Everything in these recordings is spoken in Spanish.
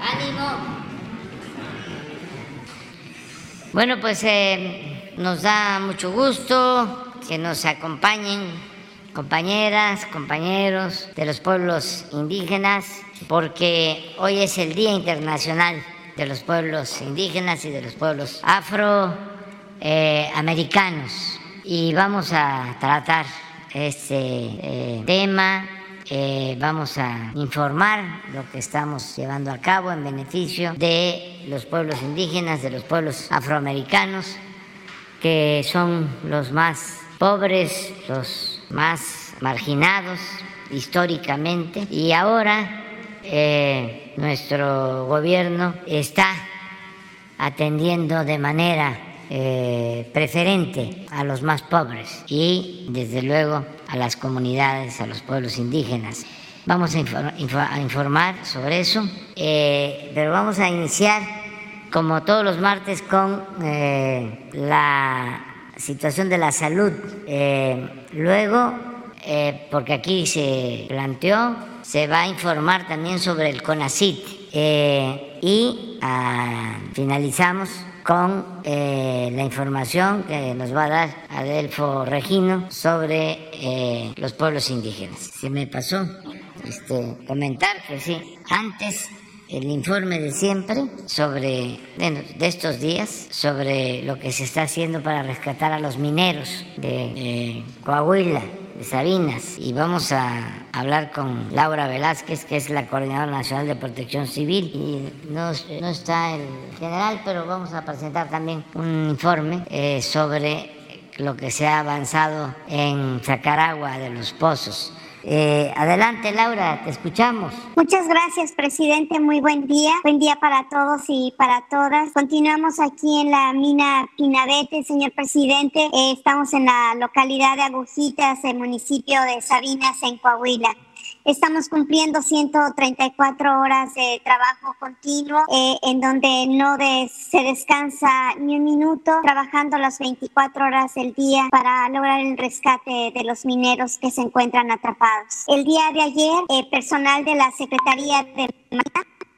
Ánimo. Bueno, pues eh, nos da mucho gusto que nos acompañen compañeras, compañeros de los pueblos indígenas, porque hoy es el Día Internacional de los Pueblos Indígenas y de los Pueblos Afroamericanos. y vamos a tratar este eh, tema, eh, vamos a informar lo que estamos llevando a cabo en beneficio de los pueblos indígenas, de los pueblos afroamericanos, que son los más pobres, los más marginados históricamente. Y ahora eh, nuestro gobierno está atendiendo de manera eh, preferente a los más pobres. Y desde luego a las comunidades, a los pueblos indígenas. Vamos a, informar sobre eso, eh, pero vamos a iniciar como todos los martes con la situación de la salud. Eh, luego, eh, porque aquí se planteó, se va a informar también sobre el CONACIT. Eh, y ah, finalizamos con la información que nos va a dar Adelfo Regino sobre los pueblos indígenas. Se me pasó este, comentar que sí, antes el informe de siempre sobre, de, estos días, sobre lo que se está haciendo para rescatar a los mineros de, Coahuila, de Sabinas. Y vamos a hablar con Laura Velázquez, que es la Coordinadora Nacional de Protección Civil. Y no, no está el general, pero vamos a presentar también un informe eh, sobre lo que se ha avanzado en sacar agua de los pozos eh, adelante, Laura, te escuchamos. Muchas gracias, presidente. Muy buen día. Buen día para todos y para todas. Continuamos aquí en la mina Pinabete, señor presidente. Eh, estamos en la localidad de Agujitas, el municipio de Sabinas, en Coahuila. Estamos cumpliendo 134 horas de trabajo continuo, eh, en donde no se descansa ni un minuto, trabajando las 24 horas del día para lograr el rescate de los mineros que se encuentran atrapados. El día de ayer, eh, personal de la Secretaría de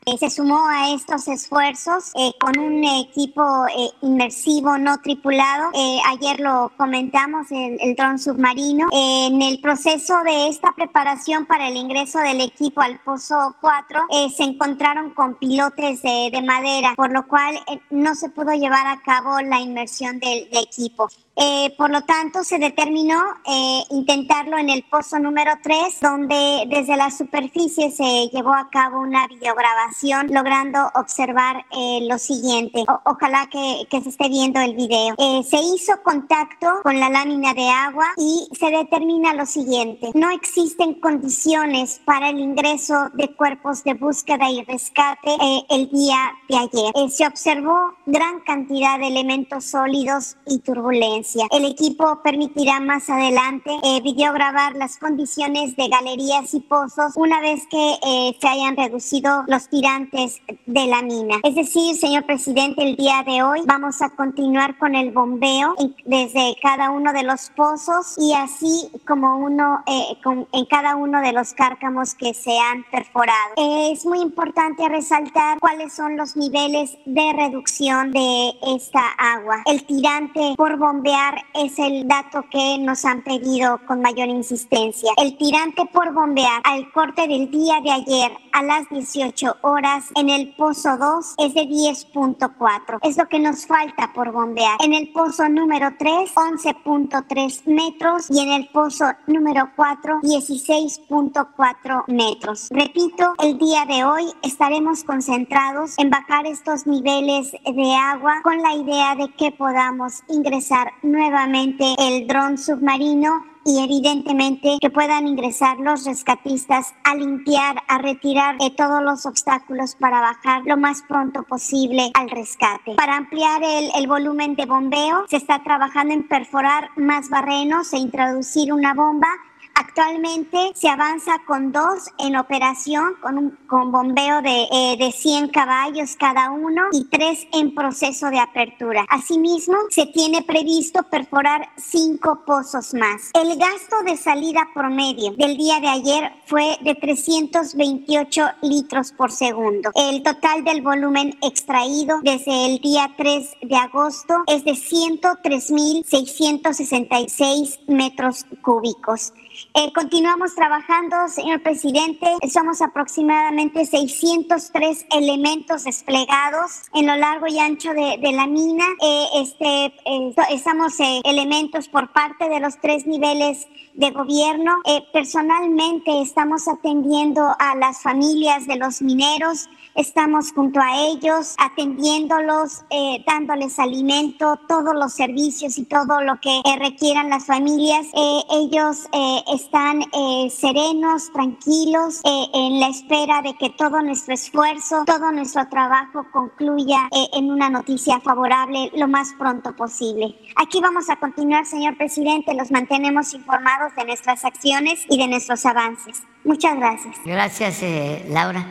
eh, se sumó a estos esfuerzos eh, con un equipo eh, inmersivo no tripulado. ayer lo comentamos, el, el dron submarino. en el proceso de esta preparación para el ingreso del equipo al Pozo 4, se encontraron con pilotes de, de madera, por lo cual no se pudo llevar a cabo la inmersión del equipo. Eh, por lo tanto, se determinó eh, intentarlo en el pozo número 3, donde desde la superficie se llevó a cabo una videograbación, logrando observar eh, lo siguiente. ojalá que, que, se esté viendo el video. se hizo contacto con la lámina de agua y se determina lo siguiente. No existen condiciones para el ingreso de cuerpos de búsqueda y rescate el día de ayer. se observó gran cantidad de elementos sólidos y turbulencia. El equipo permitirá más adelante eh, videograbar las condiciones de galerías y pozos una vez que eh, se hayan reducido los tirantes de la mina. Es decir, señor presidente, el día de hoy vamos a continuar con el bombeo desde cada uno de los pozos y así como uno eh, en cada uno de los cárcamos que se han perforado. es muy importante resaltar cuáles son los niveles de reducción de esta agua. El tirante por bombeo es el dato que nos han pedido con mayor insistencia. El tirante por bombear al corte del día de ayer a las 18 horas en el pozo 2 es de 10.4. Es lo que nos falta por bombear. En el pozo número 3, 11.3 metros y en el pozo número 4, 16.4 metros. Repito, el día de hoy estaremos concentrados en bajar estos niveles de agua con la idea de que podamos ingresar nuevamente el dron submarino y evidentemente que puedan ingresar los rescatistas a limpiar, a retirar de todos los obstáculos para bajar lo más pronto posible al rescate. Para ampliar el, el volumen de bombeo, se está trabajando en perforar más barrenos e introducir una bomba Actualmente se avanza con dos en operación, con un con bombeo de, eh, de 100 caballos cada uno y tres en proceso de apertura. Asimismo, se tiene previsto perforar cinco pozos más. El gasto de salida promedio del día de ayer fue de 328 litros por segundo. El total del volumen extraído desde el día 3 de agosto es de 103.666 metros cúbicos. Eh, continuamos trabajando, señor presidente. Somos aproximadamente 603 elementos desplegados en lo largo y ancho de, la mina. Eh, este, eh, estamos elementos por parte de los tres niveles de gobierno. personalmente estamos atendiendo a las familias de los mineros Estamos junto a ellos, atendiéndolos, eh, dándoles alimento, todos los servicios y todo lo que eh, requieran las familias. Eh, ellos están serenos, tranquilos, en la espera de que todo nuestro esfuerzo, todo nuestro trabajo concluya en una noticia favorable lo más pronto posible. Aquí vamos a continuar, señor presidente. Los mantenemos informados de nuestras acciones y de nuestros avances. Muchas gracias. Gracias, Laura.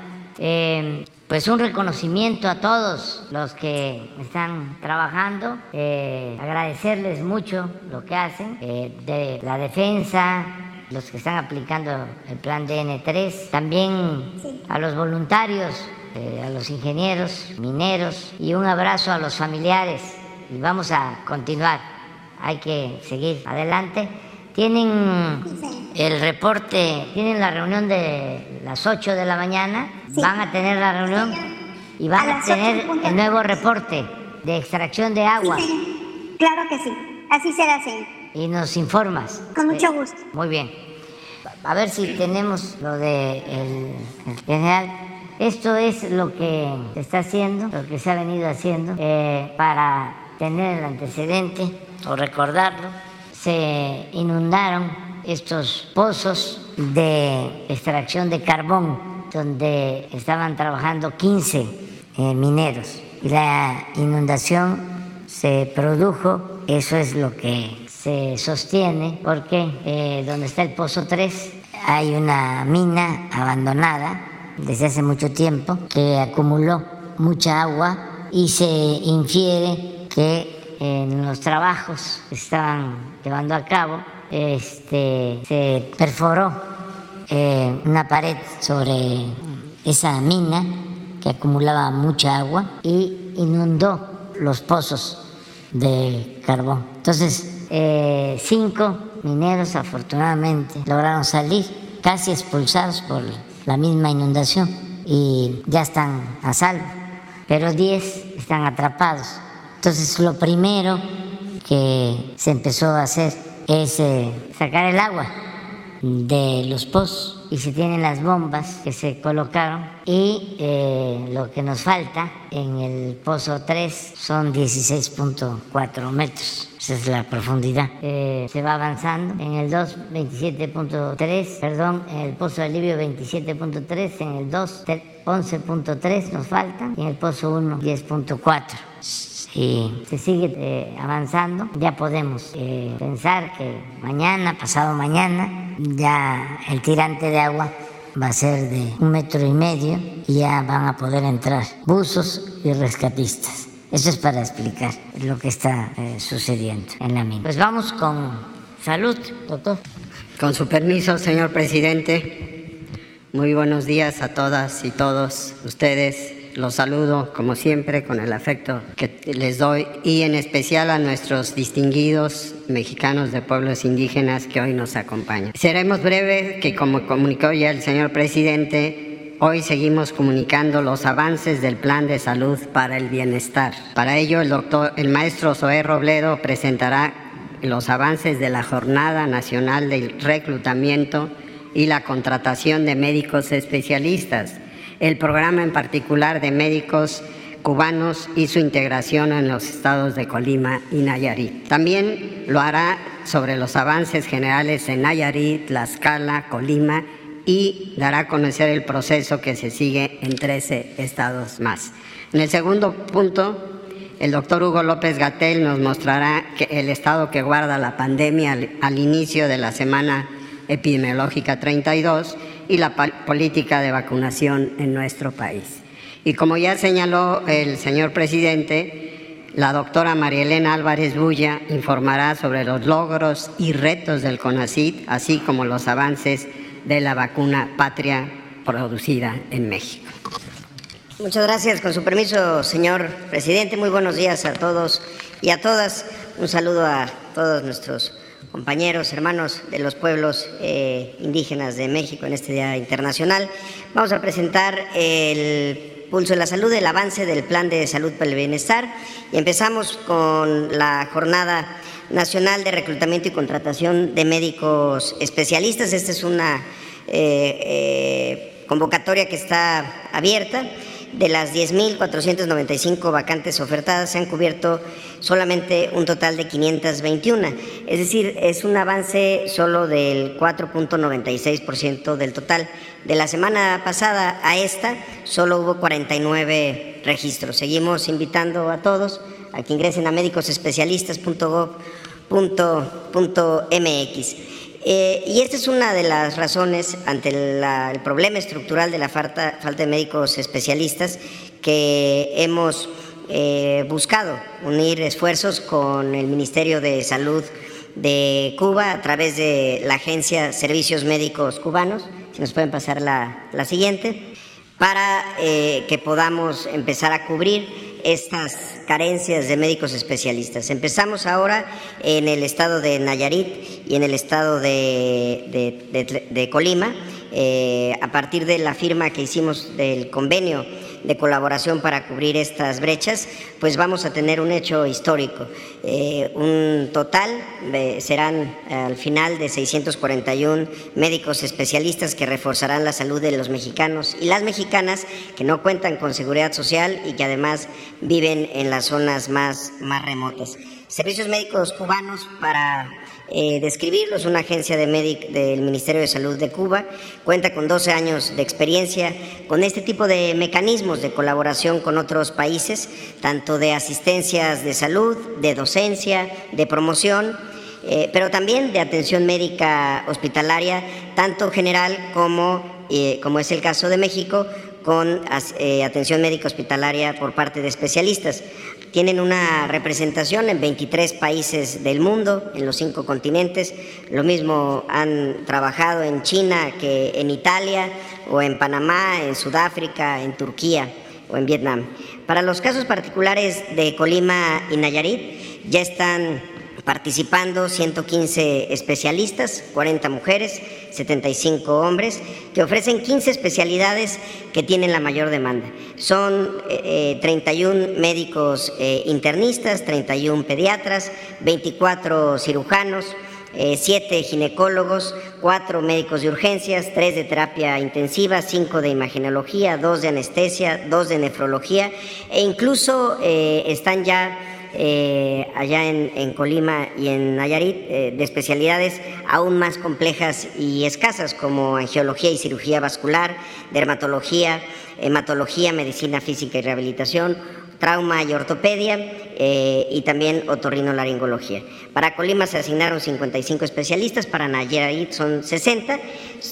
Pues un reconocimiento a todos los que están trabajando, eh, agradecerles mucho lo que hacen, eh, de la defensa, los que están aplicando el plan DN3, también a los voluntarios, a los ingenieros, mineros y un abrazo a los familiares y vamos a continuar, hay que seguir adelante. Tienen el reporte, tienen la reunión de las 8 de la mañana, van a tener la reunión y van a, tener el nuevo reporte de extracción de agua. Claro que sí, así será, señor. Y nos informas. Con mucho gusto. Muy bien. A ver si tenemos lo de el, general. Esto es lo que se está haciendo, lo que se ha venido haciendo eh, para tener el antecedente o recordarlo se inundaron estos pozos de extracción de carbón donde estaban trabajando 15 eh, mineros. La inundación se produjo, eso es lo que se sostiene, porque eh, donde está el pozo 3 hay una mina abandonada desde hace mucho tiempo que acumuló mucha agua y se infiere que en los trabajos que estaban llevando a cabo, este, se perforó eh, una pared sobre esa mina que acumulaba mucha agua y inundó los pozos de carbón. Entonces, eh, cinco mineros afortunadamente lograron salir, casi expulsados por la misma inundación y ya están a salvo, pero diez están atrapados entonces lo primero que se empezó a hacer es eh, sacar el agua de los pozos y se tienen las bombas que se colocaron y eh, lo que nos falta en el pozo 3 son 16.4 metros. Esa es la profundidad. Eh, se va avanzando. En el 2, 27.3, perdón, en el pozo de alivio 27.3, en el 2, 11.3 nos falta y en el pozo 1, 10.4 y se sigue eh, avanzando, ya podemos eh, pensar que mañana, pasado mañana, ya el tirante de agua va a ser de un metro y medio y ya van a poder entrar buzos y rescatistas. Eso es para explicar lo que está eh, sucediendo en la mina. Pues vamos con salud, doctor. Con su permiso, señor presidente, muy buenos días a todas y todos ustedes los saludo como siempre con el afecto que les doy y en especial a nuestros distinguidos mexicanos de pueblos indígenas que hoy nos acompañan. Seremos breves, que como comunicó ya el señor presidente, hoy seguimos comunicando los avances del Plan de Salud para el Bienestar. Para ello, el, doctor, el maestro Zoé Robledo presentará los avances de la Jornada Nacional del Reclutamiento y la contratación de médicos especialistas el programa en particular de médicos cubanos y su integración en los estados de Colima y Nayarit. También lo hará sobre los avances generales en Nayarit, Tlaxcala, Colima y dará a conocer el proceso que se sigue en 13 estados más. En el segundo punto, el doctor Hugo López Gatel nos mostrará que el estado que guarda la pandemia al, al inicio de la semana epidemiológica 32 y la política de vacunación en nuestro país. Y como ya señaló el señor presidente, la doctora María Elena Álvarez Bulla informará sobre los logros y retos del CONACID, así como los avances de la vacuna patria producida en México. Muchas gracias. Con su permiso, señor presidente, muy buenos días a todos y a todas. Un saludo a todos nuestros compañeros, hermanos de los pueblos eh, indígenas de México en este Día Internacional. Vamos a presentar el Pulso de la Salud, el avance del Plan de Salud para el Bienestar. Y empezamos con la Jornada Nacional de Reclutamiento y Contratación de Médicos Especialistas. Esta es una eh, eh, convocatoria que está abierta. De las 10.495 vacantes ofertadas se han cubierto solamente un total de 521, es decir, es un avance solo del 4.96% del total. De la semana pasada a esta solo hubo 49 registros. Seguimos invitando a todos a que ingresen a médicosespecialistas.gov.mx. Eh, y esta es una de las razones ante el problema estructural de la falta, de médicos especialistas que hemos eh, buscado unir esfuerzos con el Ministerio de Salud de Cuba a través de la Agencia Servicios Médicos Cubanos, si nos pueden pasar la, siguiente, para eh, que podamos empezar a cubrir estas carencias de médicos especialistas. Empezamos ahora en el estado de Nayarit y en el estado de, Colima, eh, a partir de la firma que hicimos del convenio de colaboración para cubrir estas brechas, pues vamos a tener un hecho histórico. Eh, un total serán eh, al final de 641 médicos especialistas que reforzarán la salud de los mexicanos y las mexicanas que no cuentan con seguridad social y que además viven en las zonas más, más remotas. Servicios médicos cubanos para eh, describirlos. Una agencia de del Ministerio de Salud de Cuba cuenta con 12 años de experiencia con este tipo de mecanismos de colaboración con otros países, tanto de asistencias de salud, de docencia, de promoción. Eh, pero también de atención médica hospitalaria, tanto general como, eh, como es el caso de México, con eh, atención médica hospitalaria por parte de especialistas. Tienen una representación en 23 países del mundo, en los cinco continentes. Lo mismo han trabajado en China que en Italia, o en Panamá, en Sudáfrica, en Turquía o en Vietnam. Para los casos particulares de Colima y Nayarit, ya están participando 115 especialistas, 40 mujeres, 75 hombres, que ofrecen 15 especialidades que tienen la mayor demanda. Son 31 eh, médicos eh, internistas, 31 pediatras, 24 cirujanos, 7 eh, ginecólogos, 4 médicos de urgencias, 3 de terapia intensiva, 5 de imagenología, 2 de anestesia, 2 de nefrología e incluso están ya eh, allá en, Colima y en Nayarit eh, de especialidades aún más complejas y escasas como angiología y cirugía vascular, dermatología, hematología, medicina física y rehabilitación trauma y ortopedia eh, y también otorrinolaringología. Para Colima se asignaron 55 especialistas, para Nayarit son 60.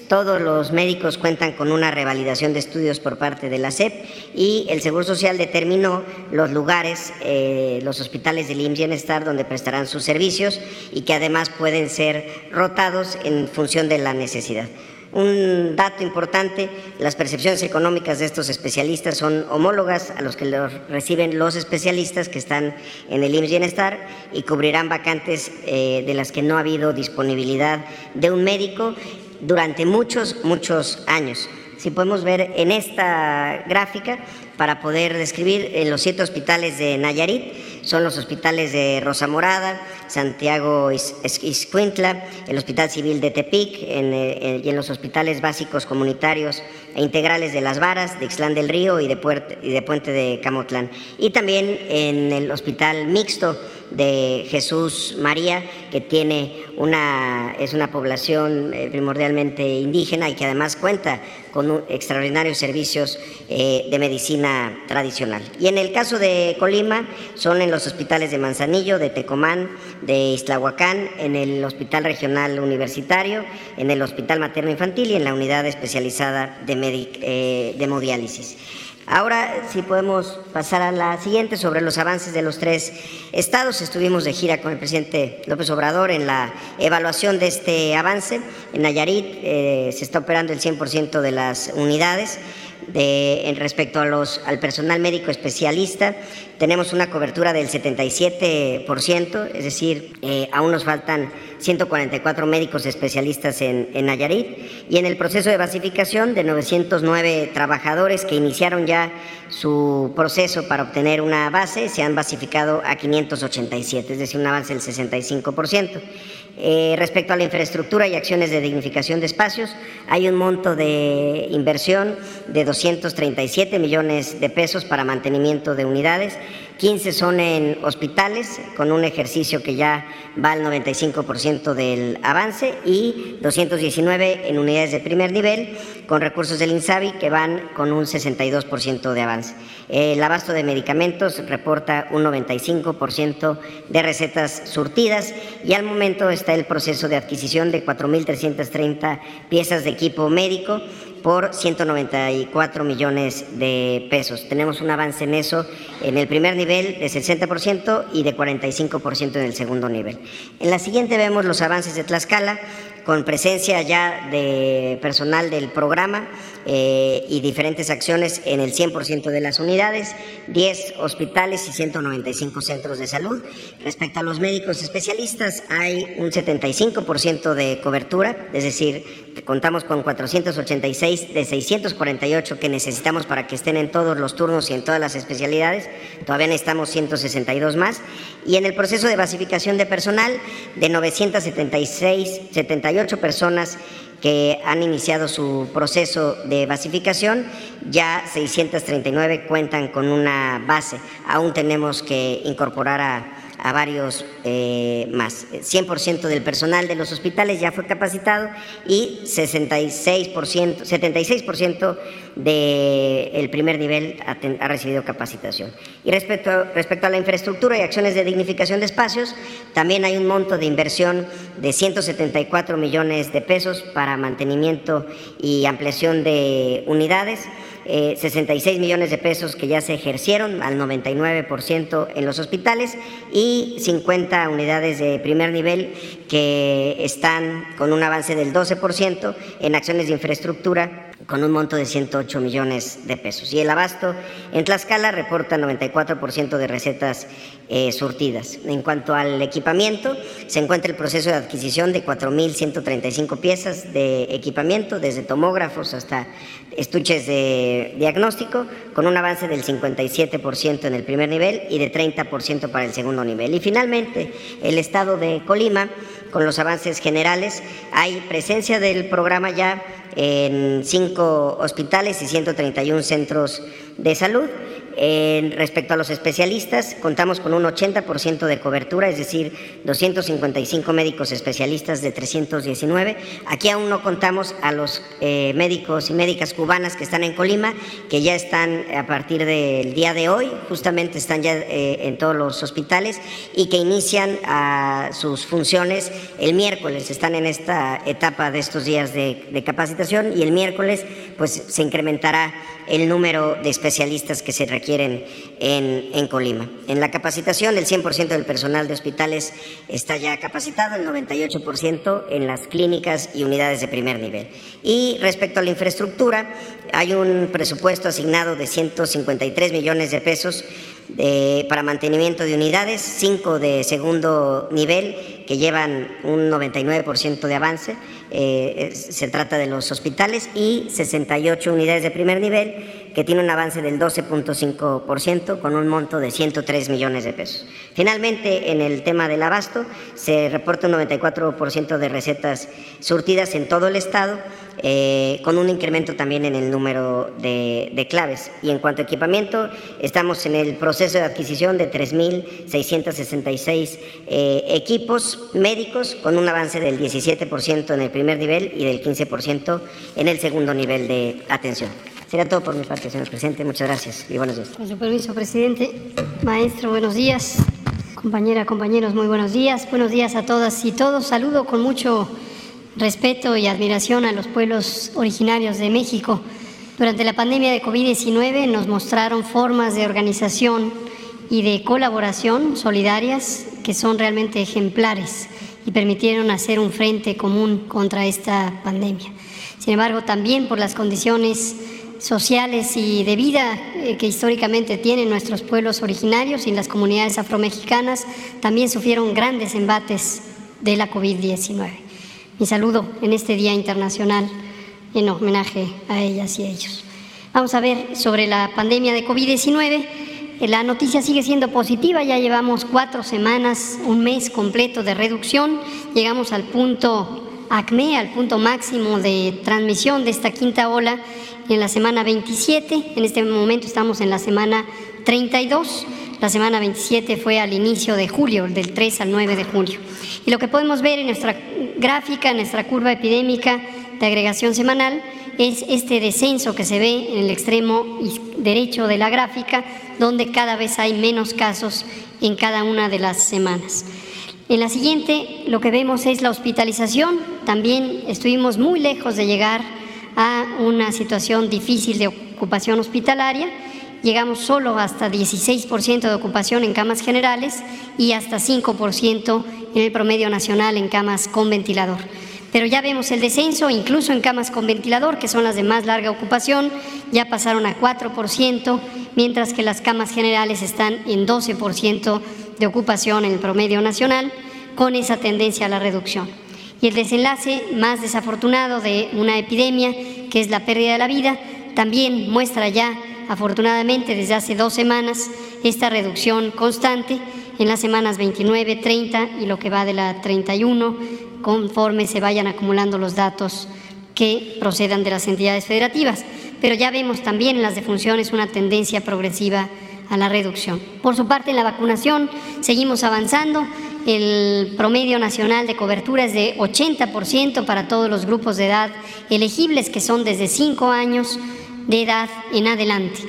Todos los médicos cuentan con una revalidación de estudios por parte de la SEP y el Seguro Social determinó los lugares, eh, los hospitales del IMSS Bienestar donde prestarán sus servicios y que además pueden ser rotados en función de la necesidad. Un dato importante, las percepciones económicas de estos especialistas son homólogas a los que los reciben los especialistas que están en el IMSS Bienestar y cubrirán vacantes eh, de las que no ha habido disponibilidad de un médico durante muchos, muchos años. Si podemos ver en esta gráfica, para poder describir en los siete hospitales de Nayarit, son los hospitales de Rosa Morada, Santiago Iscuintla, el Hospital Civil de Tepic eh, y en los hospitales básicos comunitarios e integrales de Las Varas, de Ixlán del Río y de, Puente de Camotlán. Y también en el Hospital Mixto de Jesús María, que tiene una, es una población eh, primordialmente indígena y que además cuenta con extraordinarios servicios eh, de medicina tradicional. Y en el caso de Colima, son en los hospitales de Manzanillo, de Tecomán, de Islahuacán, en el Hospital Regional Universitario, en el Hospital Materno Infantil y en la unidad especializada de, eh, de hemodiálisis. Ahora sí podemos pasar a la siguiente sobre los avances de los tres estados. Estuvimos de gira con el presidente López Obrador en la evaluación de este avance. En Nayarit eh, se está operando el 100% de las unidades. De, respecto a los, al personal médico especialista, tenemos una cobertura del 77%, es decir, eh, aún nos faltan 144 médicos especialistas en, en, Nayarit y en el proceso de basificación de 909 trabajadores que iniciaron ya su proceso para obtener una base, se han basificado a 587, es decir, un avance del 65%. Eh, respecto a la infraestructura y acciones de dignificación de espacios, hay un monto de inversión de 237 millones de pesos para mantenimiento de unidades 15 son en hospitales, con un ejercicio que ya va al 95% del avance, y 219 en unidades de primer nivel, con recursos del INSABI que van con un 62% de avance. El abasto de medicamentos reporta un 95% de recetas surtidas y al momento está el proceso de adquisición de 4.330 piezas de equipo médico por 194 millones de pesos. Tenemos un avance en eso en el primer nivel de 60% y de 45% en el segundo nivel. En la siguiente vemos los avances de Tlaxcala con presencia ya de personal del programa eh, y diferentes acciones en el 100% de las unidades, 10 hospitales y 195 centros de salud. Respecto a los médicos especialistas, hay un 75% de cobertura, es decir, contamos con 486 de 648 que necesitamos para que estén en todos los turnos y en todas las especialidades. Todavía necesitamos 162 más. Y en el proceso de basificación de personal, de 976, 78 personas que han iniciado su proceso de basificación, ya 639 cuentan con una base. Aún tenemos que incorporar a a varios eh, más. 100% del personal de los hospitales ya fue capacitado y 66%, 76% del primer nivel ha, recibido capacitación. Y respecto, respecto a la infraestructura y acciones de dignificación de espacios, también hay un monto de inversión de 174 millones de pesos para mantenimiento y ampliación de unidades. 66 eh, millones de pesos que ya se ejercieron al 99% en los hospitales y 50 unidades de primer nivel que están con un avance del 12% en acciones de infraestructura con un monto de 108 millones de pesos. Y el abasto en Tlaxcala reporta 94% de recetas eh, surtidas. En cuanto al equipamiento, se encuentra el proceso de adquisición de 4.135 piezas de equipamiento, desde tomógrafos hasta estuches de diagnóstico, con un avance del 57% en el primer nivel y de 30% para el segundo nivel. Y finalmente, el estado de Colima, con los avances generales, hay presencia del programa ya en cinco hospitales y 131 centros de salud. En respecto a los especialistas, contamos con un 80% de cobertura, es decir, 255 médicos especialistas de 319. Aquí aún no contamos a los eh, médicos y médicas cubanas que están en Colima, que ya están a partir del día de hoy, justamente están ya eh, en todos los hospitales y que inician sus funciones el miércoles. Están en esta etapa de estos días de, de capacitación y el miércoles pues se incrementará el número de especialistas que se requieren en, en Colima. En la capacitación, el 100% del personal de hospitales está ya capacitado, el 98% en las clínicas y unidades de primer nivel. Y respecto a la infraestructura, hay un presupuesto asignado de 153 millones de pesos para mantenimiento de unidades, cinco de segundo nivel que llevan un 99% de avance eh, se trata de los hospitales, y 68 unidades de primer nivel, que tiene un avance del 12.5% con un monto de 103 millones de pesos. Finalmente, en el tema del abasto, se reporta un 94% de recetas surtidas en todo el Estado, eh, con un incremento también en el número de, claves. Y en cuanto a equipamiento, estamos en el proceso de adquisición de 3.666 eh, equipos médicos, con un avance del 17% en el nivel y del 15% en el segundo nivel de atención. Sería todo por mi parte, señor presidente. Muchas gracias y buenos días. Con su permiso, presidente. Maestro, buenos días. Compañera, compañeros, muy buenos días. Buenos días a todas y todos. Saludo con mucho respeto y admiración a los pueblos originarios de México. Durante la pandemia de COVID-19 nos mostraron formas de organización y de colaboración solidarias que son realmente ejemplares y permitieron hacer un frente común contra esta pandemia. Sin embargo, también por las condiciones sociales y de vida eh, que históricamente tienen nuestros pueblos originarios y las comunidades afromexicanas, también sufrieron grandes embates de la COVID-19. Mi saludo en este Día Internacional en homenaje a ellas y ellos. Vamos a ver sobre la pandemia de COVID-19. La noticia sigue siendo positiva, ya llevamos cuatro semanas, un mes completo de reducción, llegamos al punto ACME, al punto máximo de transmisión de esta quinta ola en la semana 27. En este momento estamos en la semana 32. La semana 27 fue al inicio de julio, del 3 al 9 de julio. Y lo que podemos ver en nuestra gráfica, en nuestra curva epidémica de agregación semanal, es este descenso que se ve en el extremo derecho de la gráfica, donde cada vez hay menos casos en cada una de las semanas. En la siguiente lo que vemos es la hospitalización. También estuvimos muy lejos de llegar a una situación difícil de ocupación hospitalaria. Llegamos solo hasta 16% de ocupación en camas generales y hasta 5% en el promedio nacional en camas con ventilador. Pero ya vemos el descenso, incluso en camas con ventilador, que son las de más larga ocupación, ya pasaron a 4%, mientras que las camas generales están en 12% de ocupación en el promedio nacional, con esa tendencia a la reducción. Y el desenlace más desafortunado de una epidemia, que es la pérdida de la vida, también muestra ya, afortunadamente desde hace dos semanas, esta reducción constante en las semanas 29, 30 y lo que va de la 31, conforme se vayan acumulando los datos que procedan de las entidades federativas. Pero ya vemos también en las defunciones una tendencia progresiva a la reducción. Por su parte, en la vacunación seguimos avanzando. El promedio nacional de cobertura es de 80% para todos los grupos de edad elegibles, que son desde 5 años de edad en adelante.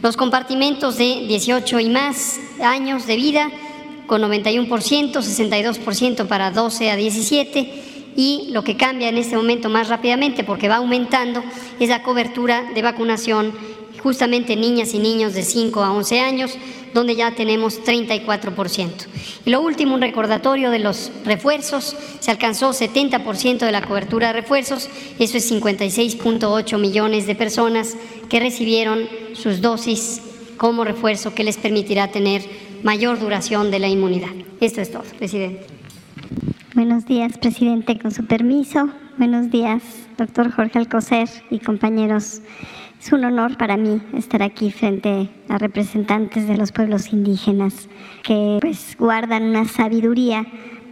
Los compartimentos de 18 y más años de vida con 91%, 62% para 12 a 17 y lo que cambia en este momento más rápidamente porque va aumentando es la cobertura de vacunación justamente niñas y niños de 5 a 11 años, donde ya tenemos 34%. Y lo último, un recordatorio de los refuerzos, se alcanzó 70% de la cobertura de refuerzos, eso es 56.8 millones de personas que recibieron sus dosis como refuerzo que les permitirá tener mayor duración de la inmunidad. Esto es todo, presidente. Buenos días, presidente, con su permiso. Buenos días, doctor Jorge Alcocer y compañeros. Es un honor para mí estar aquí frente a representantes de los pueblos indígenas que pues guardan una sabiduría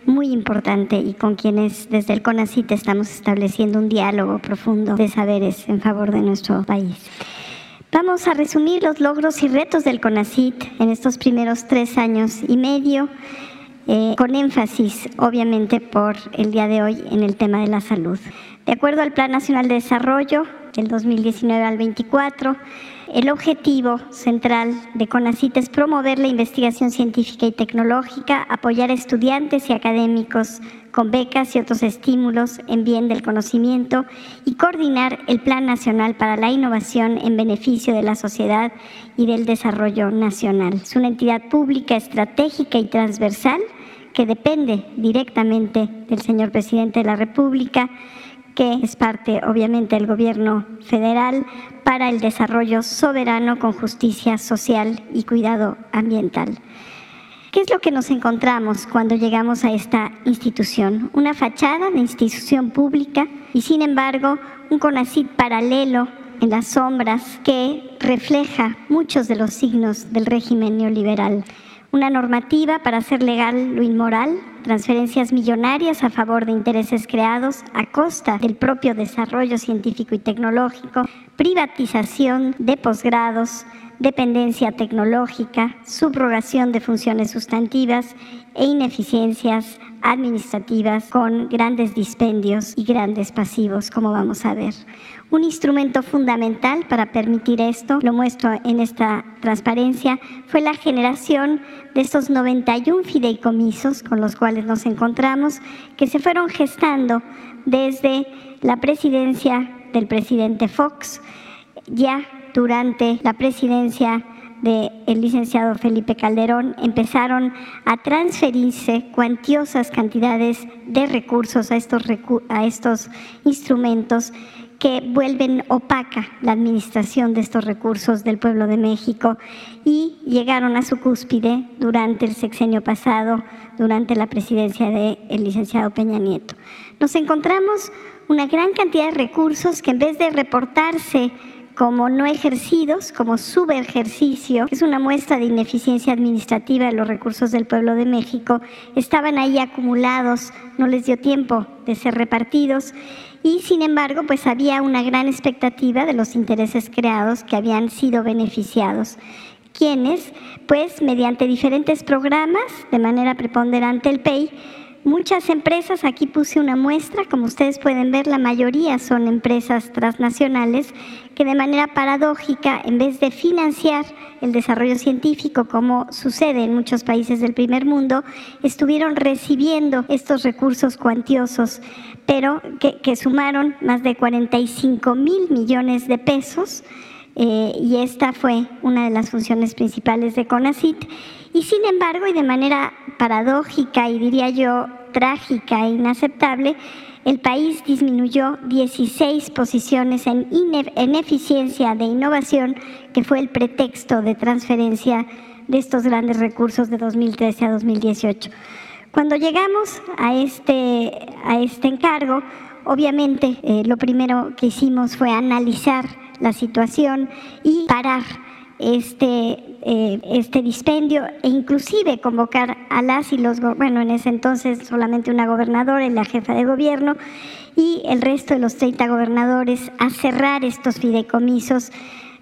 muy importante y con quienes desde el CONACIT estamos estableciendo un diálogo profundo de saberes en favor de nuestro país. Vamos a resumir los logros y retos del CONACIT en estos primeros tres años y medio, eh, con énfasis, obviamente, por el día de hoy en el tema de la salud. De acuerdo al Plan Nacional de Desarrollo del 2019 al 24, el objetivo central de CONACIT es promover la investigación científica y tecnológica, apoyar a estudiantes y académicos con becas y otros estímulos en bien del conocimiento y coordinar el Plan Nacional para la Innovación en beneficio de la sociedad y del desarrollo nacional. Es una entidad pública estratégica y transversal que depende directamente del señor presidente de la República que es parte obviamente del gobierno federal para el desarrollo soberano con justicia social y cuidado ambiental. ¿Qué es lo que nos encontramos cuando llegamos a esta institución? Una fachada de institución pública y sin embargo un CONACID paralelo en las sombras que refleja muchos de los signos del régimen neoliberal. Una normativa para hacer legal lo inmoral, transferencias millonarias a favor de intereses creados a costa del propio desarrollo científico y tecnológico, privatización de posgrados, dependencia tecnológica, subrogación de funciones sustantivas e ineficiencias administrativas con grandes dispendios y grandes pasivos, como vamos a ver. Un instrumento fundamental para permitir esto, lo muestro en esta transparencia, fue la generación de estos 91 fideicomisos con los cuales nos encontramos, que se fueron gestando desde la presidencia del presidente Fox, ya durante la presidencia del licenciado Felipe Calderón empezaron a transferirse cuantiosas cantidades de recursos a estos, a estos instrumentos que vuelven opaca la administración de estos recursos del pueblo de México y llegaron a su cúspide durante el sexenio pasado, durante la presidencia del licenciado Peña Nieto. Nos encontramos una gran cantidad de recursos que en vez de reportarse como no ejercidos, como subejercicio, es una muestra de ineficiencia administrativa de los recursos del pueblo de México, estaban ahí acumulados, no les dio tiempo de ser repartidos. Y sin embargo pues había una gran expectativa de los intereses creados que habían sido beneficiados. Quienes pues mediante diferentes programas de manera preponderante el PEI Muchas empresas, aquí puse una muestra, como ustedes pueden ver, la mayoría son empresas transnacionales que de manera paradójica, en vez de financiar el desarrollo científico, como sucede en muchos países del primer mundo, estuvieron recibiendo estos recursos cuantiosos, pero que, sumaron más de 45 mil millones de pesos. Eh, y esta fue una de las funciones principales de CONACIT. Y sin embargo, y de manera paradójica y diría yo trágica e inaceptable, el país disminuyó 16 posiciones en, en eficiencia de innovación, que fue el pretexto de transferencia de estos grandes recursos de 2013 a 2018. Cuando llegamos a este, a este encargo, obviamente eh, lo primero que hicimos fue analizar la situación y parar este, eh, este dispendio e inclusive convocar a las y los, bueno, en ese entonces solamente una gobernadora y la jefa de gobierno y el resto de los 30 gobernadores a cerrar estos fideicomisos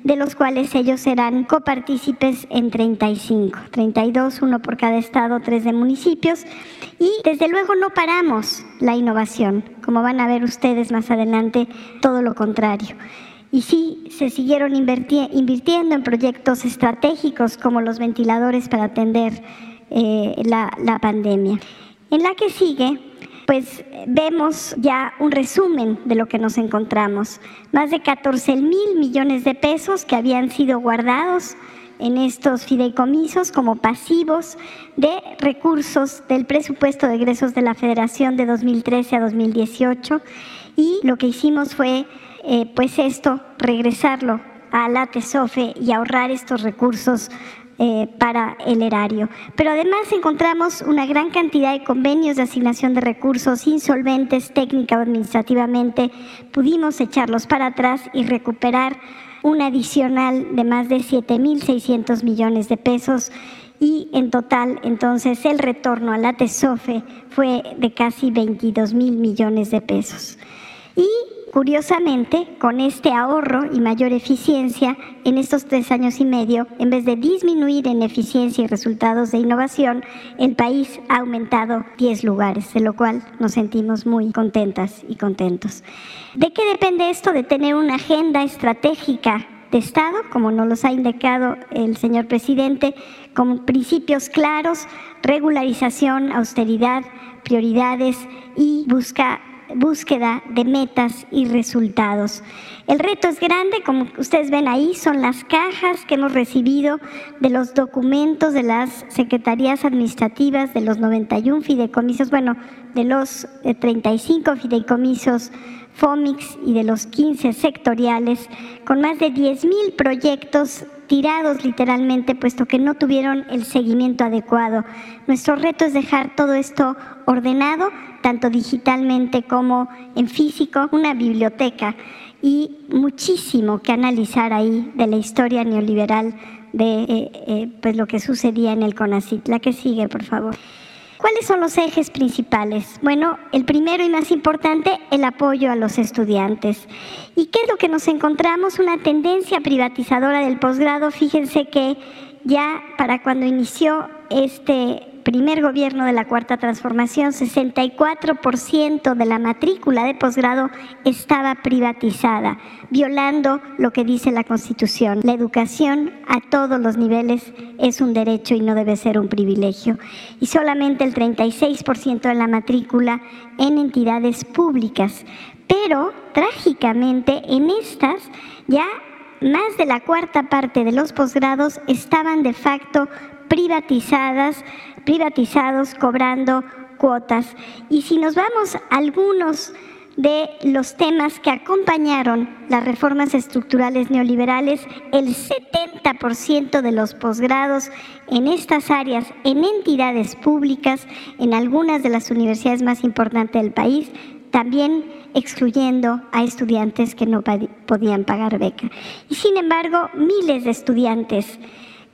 de los cuales ellos serán copartícipes en 35, 32, uno por cada estado, tres de municipios. Y desde luego no paramos la innovación, como van a ver ustedes más adelante, todo lo contrario y sí se siguieron invirtiendo en proyectos estratégicos como los ventiladores para atender eh, la, pandemia. En la que sigue, pues vemos ya un resumen de lo que nos encontramos. Más de 14 mil millones de pesos que habían sido guardados en estos fideicomisos como pasivos de recursos del presupuesto de egresos de la Federación de 2013 a 2018 y lo que hicimos fue eh, pues esto, regresarlo a la TESOFE y ahorrar estos recursos eh, para el erario. Pero además encontramos una gran cantidad de convenios de asignación de recursos insolventes técnica o administrativamente. Pudimos echarlos para atrás y recuperar un adicional de más de 7.600 millones de pesos y en total entonces el retorno a la TESOFE fue de casi 22 mil millones de pesos. Y Curiosamente, con este ahorro y mayor eficiencia en estos tres años y medio, en vez de disminuir en eficiencia y resultados de innovación, el país ha aumentado 10 lugares, de lo cual nos sentimos muy contentas y contentos. ¿De qué depende esto de tener una agenda estratégica de Estado, como nos los ha indicado el señor presidente, con principios claros, regularización, austeridad, prioridades y busca búsqueda de metas y resultados. El reto es grande, como ustedes ven ahí, son las cajas que hemos recibido de los documentos de las secretarías administrativas de los 91 fideicomisos, bueno, de los 35 eh, fideicomisos FOMIX y de los 15 sectoriales, con más de 10.000 proyectos tirados literalmente, puesto que no tuvieron el seguimiento adecuado. Nuestro reto es dejar todo esto ordenado, tanto digitalmente como en físico, una biblioteca y muchísimo que analizar ahí de la historia neoliberal de eh, eh, pues lo que sucedía en el CONACIT. La que sigue, por favor. ¿Cuáles son los ejes principales? Bueno, el primero y más importante, el apoyo a los estudiantes. ¿Y qué es lo que nos encontramos? Una tendencia privatizadora del posgrado. Fíjense que ya para cuando inició este primer gobierno de la Cuarta Transformación, 64% de la matrícula de posgrado estaba privatizada, violando lo que dice la Constitución. La educación a todos los niveles es un derecho y no debe ser un privilegio. Y solamente el 36% de la matrícula en entidades públicas. Pero, trágicamente, en estas ya más de la cuarta parte de los posgrados estaban de facto privatizadas, privatizados cobrando cuotas. Y si nos vamos a algunos de los temas que acompañaron las reformas estructurales neoliberales, el 70% de los posgrados en estas áreas, en entidades públicas, en algunas de las universidades más importantes del país, también excluyendo a estudiantes que no podían pagar beca. Y sin embargo, miles de estudiantes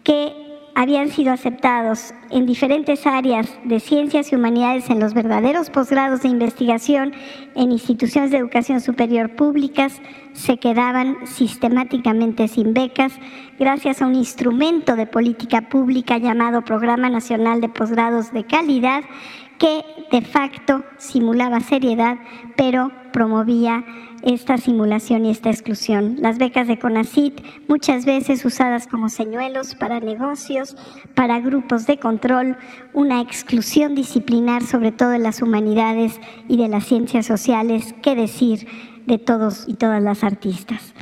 que habían sido aceptados en diferentes áreas de ciencias y humanidades en los verdaderos posgrados de investigación en instituciones de educación superior públicas se quedaban sistemáticamente sin becas gracias a un instrumento de política pública llamado Programa Nacional de Posgrados de Calidad que de facto simulaba seriedad pero promovía esta simulación y esta exclusión. Las becas de CONACIT, muchas veces usadas como señuelos para negocios, para grupos de control, una exclusión disciplinar, sobre todo de las humanidades y de las ciencias sociales, qué decir de todos y todas las artistas.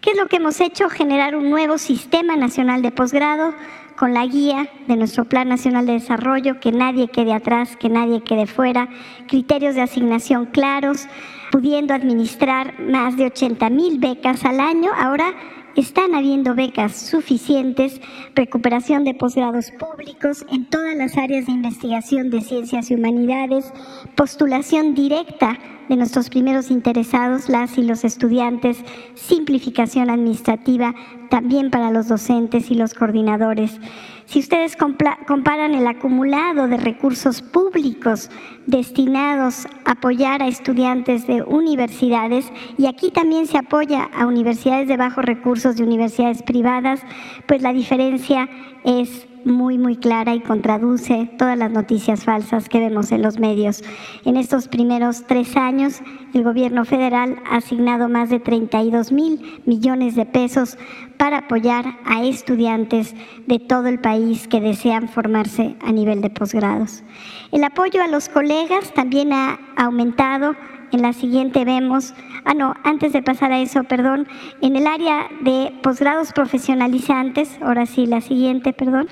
¿Qué es lo que hemos hecho? Generar un nuevo sistema nacional de posgrado con la guía de nuestro Plan Nacional de Desarrollo, que nadie quede atrás, que nadie quede fuera, criterios de asignación claros, pudiendo administrar más de 80 mil becas al año. Ahora están habiendo becas suficientes, recuperación de posgrados públicos en todas las áreas de investigación de ciencias y humanidades, postulación directa de nuestros primeros interesados, las y los estudiantes, simplificación administrativa también para los docentes y los coordinadores. Si ustedes comparan el acumulado de recursos públicos destinados a apoyar a estudiantes de universidades, y aquí también se apoya a universidades de bajos recursos de universidades privadas, pues la diferencia es muy, muy clara y contraduce todas las noticias falsas que vemos en los medios. En estos primeros tres años, el gobierno federal ha asignado más de 32 mil millones de pesos para apoyar a estudiantes de todo el país que desean formarse a nivel de posgrados. El apoyo a los colegas también ha aumentado en la siguiente vemos, ah no, antes de pasar a eso, perdón, en el área de posgrados profesionalizantes, ahora sí, la siguiente, perdón.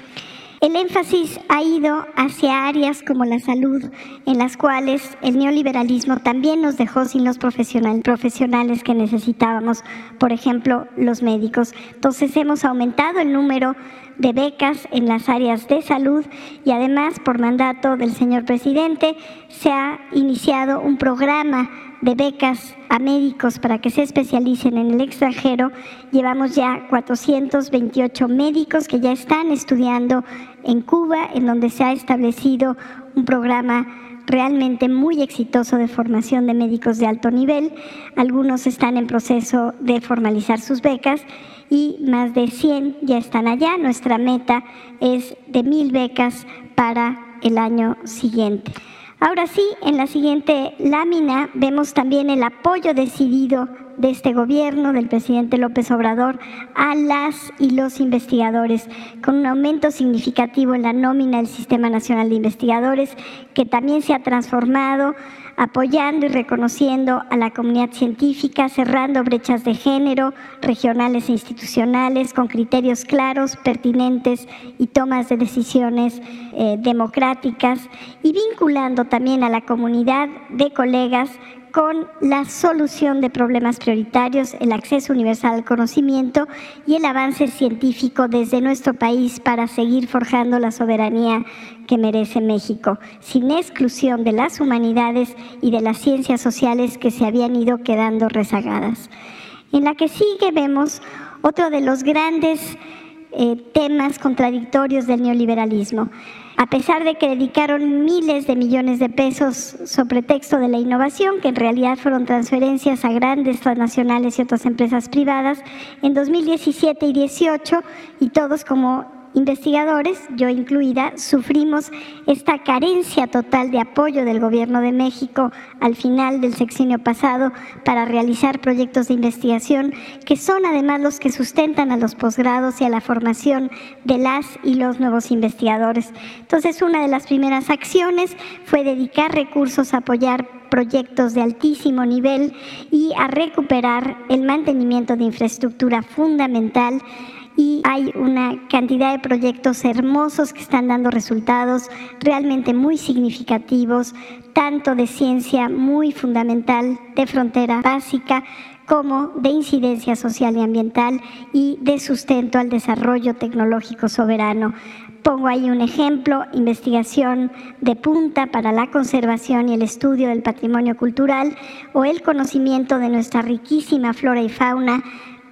El énfasis ha ido hacia áreas como la salud, en las cuales el neoliberalismo también nos dejó sin los profesionales que necesitábamos, por ejemplo, los médicos. Entonces hemos aumentado el número de becas en las áreas de salud y además, por mandato del señor presidente, se ha iniciado un programa de becas a médicos para que se especialicen en el extranjero. Llevamos ya 428 médicos que ya están estudiando en Cuba, en donde se ha establecido un programa realmente muy exitoso de formación de médicos de alto nivel. Algunos están en proceso de formalizar sus becas y más de 100 ya están allá. Nuestra meta es de mil becas para el año siguiente. Ahora sí, en la siguiente lámina vemos también el apoyo decidido de este gobierno, del presidente López Obrador, a las y los investigadores, con un aumento significativo en la nómina del Sistema Nacional de Investigadores, que también se ha transformado apoyando y reconociendo a la comunidad científica, cerrando brechas de género regionales e institucionales con criterios claros, pertinentes y tomas de decisiones eh, democráticas y vinculando también a la comunidad de colegas con la solución de problemas prioritarios, el acceso universal al conocimiento y el avance científico desde nuestro país para seguir forjando la soberanía que merece México, sin exclusión de las humanidades y de las ciencias sociales que se habían ido quedando rezagadas. En la que sigue vemos otro de los grandes eh, temas contradictorios del neoliberalismo. A pesar de que dedicaron miles de millones de pesos sobre texto de la innovación, que en realidad fueron transferencias a grandes transnacionales y otras empresas privadas, en 2017 y 2018, y todos como investigadores, yo incluida, sufrimos esta carencia total de apoyo del Gobierno de México al final del sexenio pasado para realizar proyectos de investigación que son además los que sustentan a los posgrados y a la formación de las y los nuevos investigadores. Entonces, una de las primeras acciones fue dedicar recursos a apoyar proyectos de altísimo nivel y a recuperar el mantenimiento de infraestructura fundamental y hay una cantidad de proyectos hermosos que están dando resultados realmente muy significativos, tanto de ciencia muy fundamental, de frontera básica, como de incidencia social y ambiental y de sustento al desarrollo tecnológico soberano. Pongo ahí un ejemplo, investigación de punta para la conservación y el estudio del patrimonio cultural o el conocimiento de nuestra riquísima flora y fauna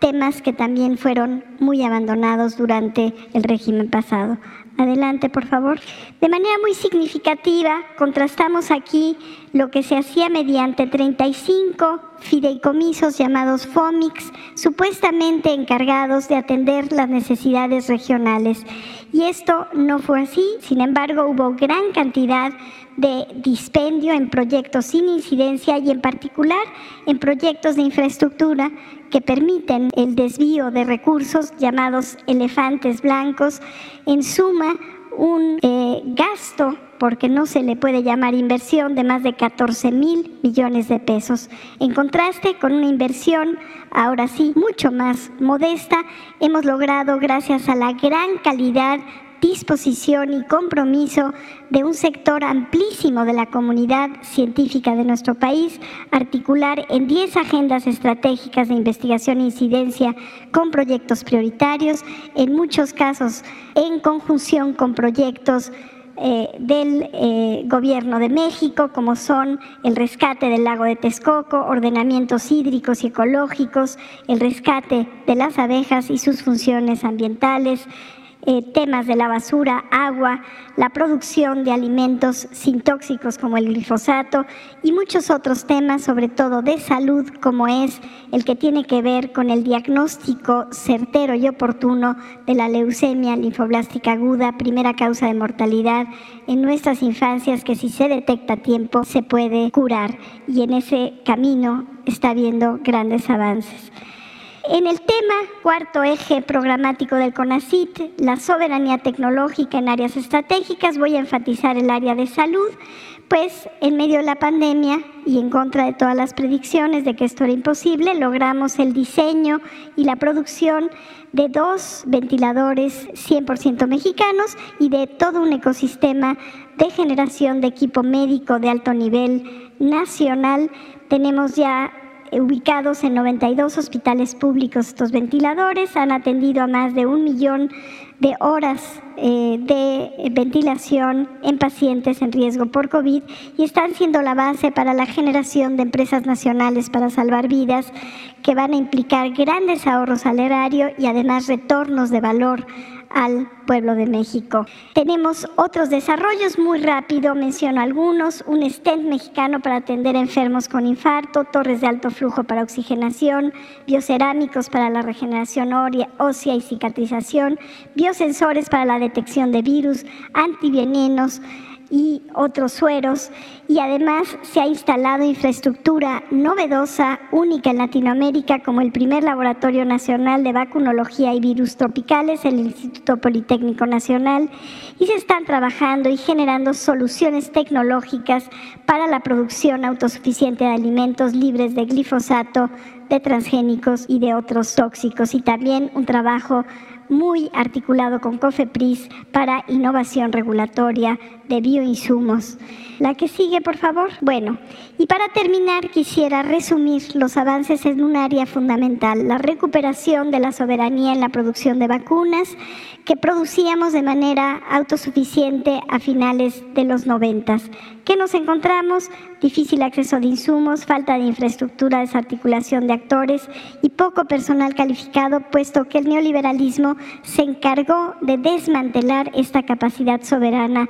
temas que también fueron muy abandonados durante el régimen pasado. Adelante, por favor. De manera muy significativa, contrastamos aquí lo que se hacía mediante 35 fideicomisos llamados FOMIX, supuestamente encargados de atender las necesidades regionales. Y esto no fue así, sin embargo hubo gran cantidad de dispendio en proyectos sin incidencia y en particular en proyectos de infraestructura que permiten el desvío de recursos llamados elefantes blancos, en suma un eh, gasto, porque no se le puede llamar inversión, de más de 14 mil millones de pesos. En contraste con una inversión, ahora sí, mucho más modesta, hemos logrado, gracias a la gran calidad disposición y compromiso de un sector amplísimo de la comunidad científica de nuestro país, articular en 10 agendas estratégicas de investigación e incidencia con proyectos prioritarios, en muchos casos en conjunción con proyectos eh, del eh, Gobierno de México, como son el rescate del lago de Texcoco, ordenamientos hídricos y ecológicos, el rescate de las abejas y sus funciones ambientales, eh, temas de la basura, agua, la producción de alimentos sin tóxicos como el glifosato y muchos otros temas, sobre todo de salud, como es el que tiene que ver con el diagnóstico certero y oportuno de la leucemia linfoblástica aguda, primera causa de mortalidad en nuestras infancias que si se detecta a tiempo se puede curar y en ese camino está habiendo grandes avances. En el tema, cuarto eje programático del CONACIT, la soberanía tecnológica en áreas estratégicas, voy a enfatizar el área de salud, pues en medio de la pandemia y en contra de todas las predicciones de que esto era imposible, logramos el diseño y la producción de dos ventiladores 100% mexicanos y de todo un ecosistema de generación de equipo médico de alto nivel nacional. Tenemos ya ubicados en 92 hospitales públicos. Estos ventiladores han atendido a más de un millón de horas eh, de ventilación en pacientes en riesgo por COVID y están siendo la base para la generación de empresas nacionales para salvar vidas que van a implicar grandes ahorros al erario y además retornos de valor al pueblo de México. Tenemos otros desarrollos muy rápido, menciono algunos, un stent mexicano para atender enfermos con infarto, torres de alto flujo para oxigenación, biocerámicos para la regeneración ósea y cicatrización, biosensores para la detección de virus, antivenenos, y otros sueros. Y además se ha instalado infraestructura novedosa, única en Latinoamérica, como el primer Laboratorio Nacional de Vacunología y Virus Tropicales, el Instituto Politécnico Nacional, y se están trabajando y generando soluciones tecnológicas para la producción autosuficiente de alimentos libres de glifosato, de transgénicos y de otros tóxicos. Y también un trabajo muy articulado con COFEPRIS para innovación regulatoria de bioinsumos. La que sigue, por favor. Bueno, y para terminar quisiera resumir los avances en un área fundamental, la recuperación de la soberanía en la producción de vacunas que producíamos de manera autosuficiente a finales de los noventas. ¿Qué nos encontramos? Difícil acceso de insumos, falta de infraestructura, desarticulación de actores y poco personal calificado, puesto que el neoliberalismo se encargó de desmantelar esta capacidad soberana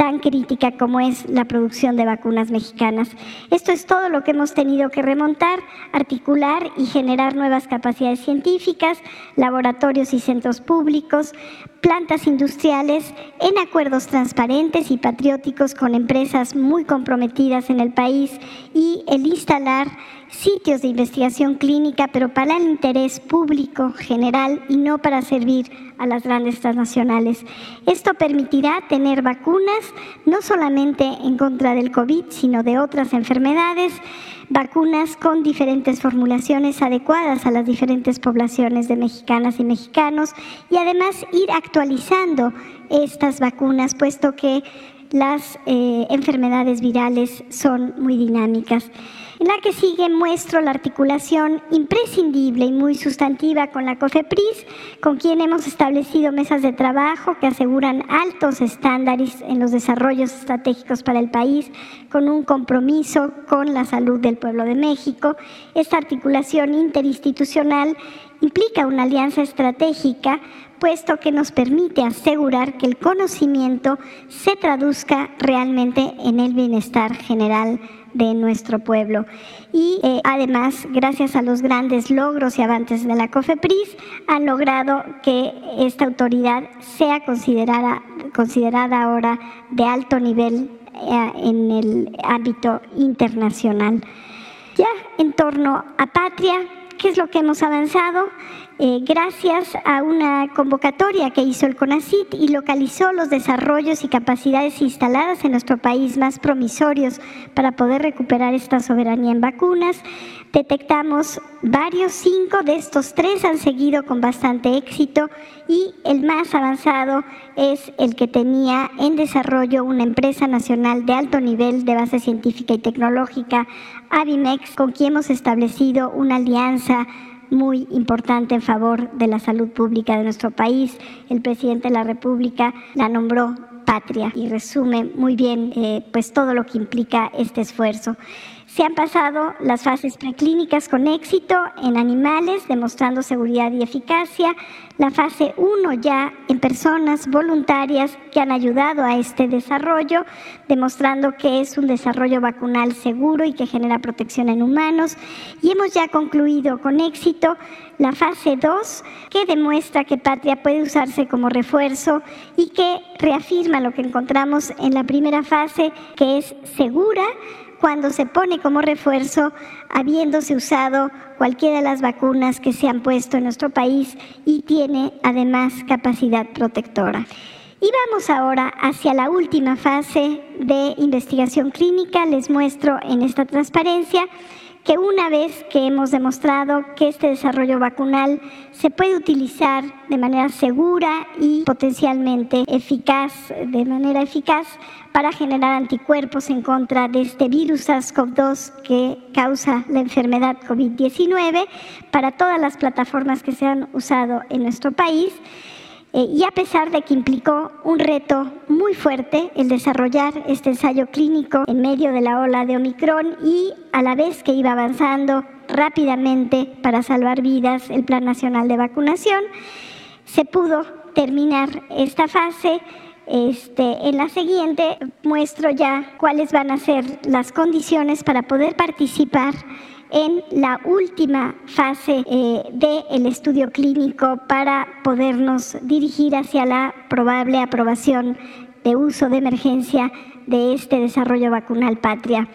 tan crítica como es la producción de vacunas mexicanas. Esto es todo lo que hemos tenido que remontar, articular y generar nuevas capacidades científicas, laboratorios y centros públicos, plantas industriales en acuerdos transparentes y patrióticos con empresas muy comprometidas en el país y el instalar sitios de investigación clínica, pero para el interés público general y no para servir a las grandes transnacionales. Esto permitirá tener vacunas no solamente en contra del COVID, sino de otras enfermedades, vacunas con diferentes formulaciones adecuadas a las diferentes poblaciones de mexicanas y mexicanos y además ir actualizando estas vacunas, puesto que las eh, enfermedades virales son muy dinámicas. En la que sigue muestro la articulación imprescindible y muy sustantiva con la COFEPRIS, con quien hemos establecido mesas de trabajo que aseguran altos estándares en los desarrollos estratégicos para el país, con un compromiso con la salud del pueblo de México. Esta articulación interinstitucional implica una alianza estratégica puesto que nos permite asegurar que el conocimiento se traduzca realmente en el bienestar general de nuestro pueblo. Y eh, además, gracias a los grandes logros y avances de la COFEPRIS, han logrado que esta autoridad sea considerada, considerada ahora de alto nivel eh, en el ámbito internacional. Ya en torno a patria, ¿qué es lo que hemos avanzado? Eh, gracias a una convocatoria que hizo el CONACIT y localizó los desarrollos y capacidades instaladas en nuestro país más promisorios para poder recuperar esta soberanía en vacunas. Detectamos varios, cinco de estos tres han seguido con bastante éxito y el más avanzado es el que tenía en desarrollo una empresa nacional de alto nivel de base científica y tecnológica, Avimex, con quien hemos establecido una alianza muy importante en favor de la salud pública de nuestro país. El presidente de la República la nombró patria y resume muy bien eh, pues todo lo que implica este esfuerzo. Se han pasado las fases preclínicas con éxito en animales, demostrando seguridad y eficacia. La fase 1 ya en personas voluntarias que han ayudado a este desarrollo, demostrando que es un desarrollo vacunal seguro y que genera protección en humanos. Y hemos ya concluido con éxito la fase 2, que demuestra que Patria puede usarse como refuerzo y que reafirma lo que encontramos en la primera fase, que es segura cuando se pone como refuerzo habiéndose usado cualquiera de las vacunas que se han puesto en nuestro país y tiene además capacidad protectora. Y vamos ahora hacia la última fase de investigación clínica. Les muestro en esta transparencia que una vez que hemos demostrado que este desarrollo vacunal se puede utilizar de manera segura y potencialmente eficaz, de manera eficaz, para generar anticuerpos en contra de este virus SARS-CoV-2 que causa la enfermedad COVID-19 para todas las plataformas que se han usado en nuestro país. Eh, y a pesar de que implicó un reto muy fuerte el desarrollar este ensayo clínico en medio de la ola de Omicron y a la vez que iba avanzando rápidamente para salvar vidas el Plan Nacional de Vacunación, se pudo terminar esta fase. Este, en la siguiente muestro ya cuáles van a ser las condiciones para poder participar en la última fase eh, del estudio clínico para podernos dirigir hacia la probable aprobación de uso de emergencia de este desarrollo vacunal patria.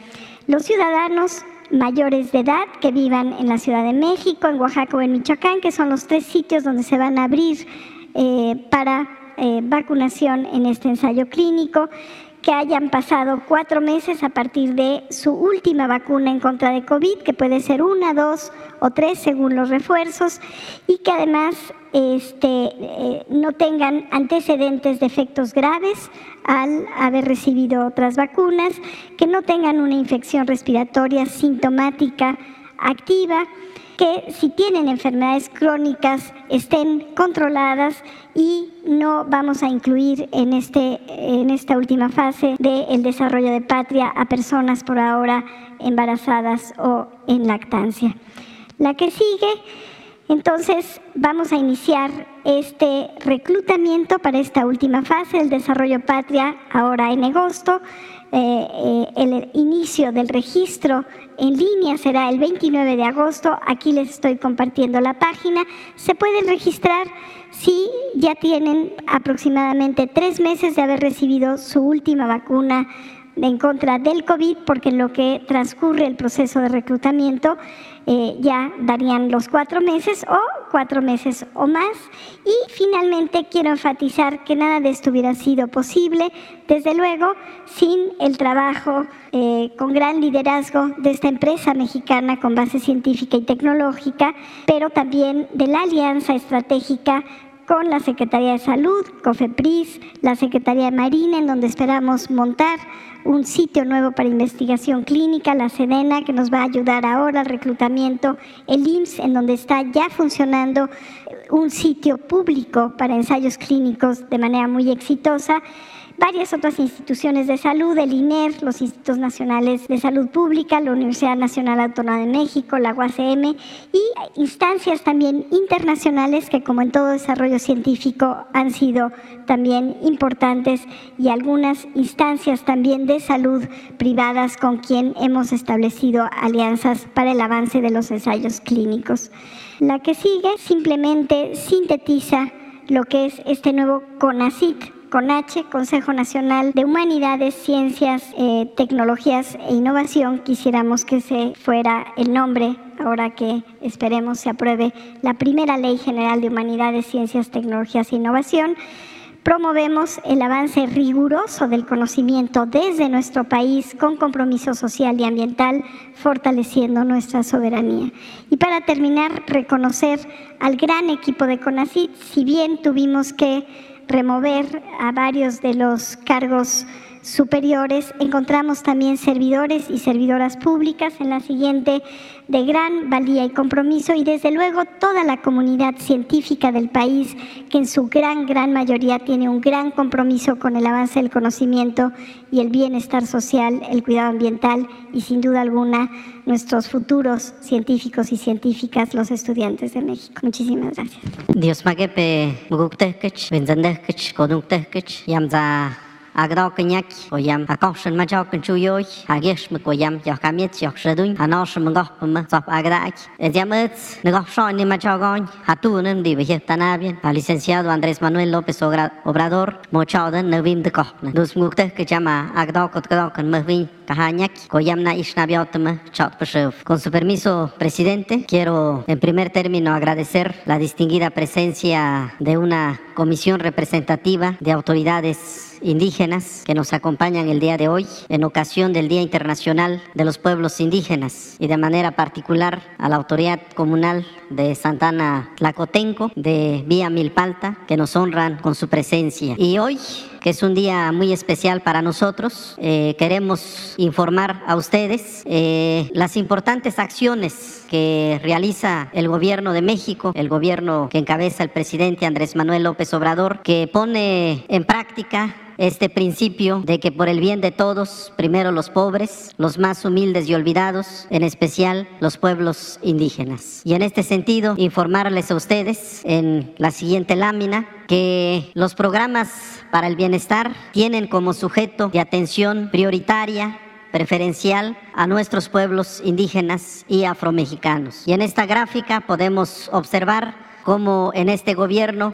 Los ciudadanos mayores de edad que vivan en la Ciudad de México, en Oaxaca o en Michoacán, que son los tres sitios donde se van a abrir eh, para eh, vacunación en este ensayo clínico, que hayan pasado cuatro meses a partir de su última vacuna en contra de COVID, que puede ser una, dos o tres según los refuerzos, y que además este, eh, no tengan antecedentes de efectos graves al haber recibido otras vacunas, que no tengan una infección respiratoria sintomática activa, que si tienen enfermedades crónicas estén controladas y no vamos a incluir en, este, en esta última fase del desarrollo de patria a personas por ahora embarazadas o en lactancia. La que sigue entonces vamos a iniciar este reclutamiento para esta última fase del desarrollo patria ahora en agosto. Eh, eh, el inicio del registro en línea será el 29 de agosto. Aquí les estoy compartiendo la página. Se pueden registrar si ya tienen aproximadamente tres meses de haber recibido su última vacuna en contra del COVID, porque en lo que transcurre el proceso de reclutamiento eh, ya darían los cuatro meses o cuatro meses o más. Y finalmente quiero enfatizar que nada de esto hubiera sido posible, desde luego, sin el trabajo eh, con gran liderazgo de esta empresa mexicana con base científica y tecnológica, pero también de la alianza estratégica con la Secretaría de Salud, COFEPRIS, la Secretaría de Marina, en donde esperamos montar un sitio nuevo para investigación clínica, la SEDENA, que nos va a ayudar ahora al reclutamiento, el IMSS, en donde está ya funcionando un sitio público para ensayos clínicos de manera muy exitosa varias otras instituciones de salud, el INER, los Institutos Nacionales de Salud Pública, la Universidad Nacional Autónoma de México, la UACM y instancias también internacionales que como en todo desarrollo científico han sido también importantes y algunas instancias también de salud privadas con quien hemos establecido alianzas para el avance de los ensayos clínicos. La que sigue simplemente sintetiza lo que es este nuevo CONACIT, CONACHE, Consejo Nacional de Humanidades, Ciencias, eh, Tecnologías e Innovación, quisiéramos que se fuera el nombre, ahora que esperemos se apruebe la primera Ley General de Humanidades, Ciencias, Tecnologías e Innovación. Promovemos el avance riguroso del conocimiento desde nuestro país con compromiso social y ambiental, fortaleciendo nuestra soberanía. Y para terminar, reconocer al gran equipo de CONACIT, si bien tuvimos que remover a varios de los cargos superiores. Encontramos también servidores y servidoras públicas en la siguiente de gran valía y compromiso y desde luego toda la comunidad científica del país que en su gran, gran mayoría tiene un gran compromiso con el avance del conocimiento y el bienestar social, el cuidado ambiental y sin duda alguna nuestros futuros científicos y científicas, los estudiantes de México. Muchísimas gracias. Agro kenyak oyam akoshen ma jok chu yoy agesh me koyam ya kamet ya shredun anosh me goh me zop agrak ediamet ne goh shon ni ma jogon hatu nen di tanabien al licenciado Andrés Manuel López Obrador mochaden ne vim de koh dus mukte ke chama agdo kot gdo kan me vin kahanyak koyam na ishnabiotme chat peshev con su permiso presidente quiero en primer término agradecer la distinguida presencia de una comisión representativa de autoridades indígenas que nos acompañan el día de hoy en ocasión del Día Internacional de los Pueblos Indígenas y de manera particular a la autoridad comunal de Santana Tlacotenco de Vía Milpalta que nos honran con su presencia. Y hoy que es un día muy especial para nosotros. Eh, queremos informar a ustedes eh, las importantes acciones que realiza el gobierno de México, el gobierno que encabeza el presidente Andrés Manuel López Obrador, que pone en práctica este principio de que por el bien de todos, primero los pobres, los más humildes y olvidados, en especial los pueblos indígenas. Y en este sentido, informarles a ustedes en la siguiente lámina que los programas para el bienestar tienen como sujeto de atención prioritaria preferencial a nuestros pueblos indígenas y afromexicanos. Y en esta gráfica podemos observar cómo en este gobierno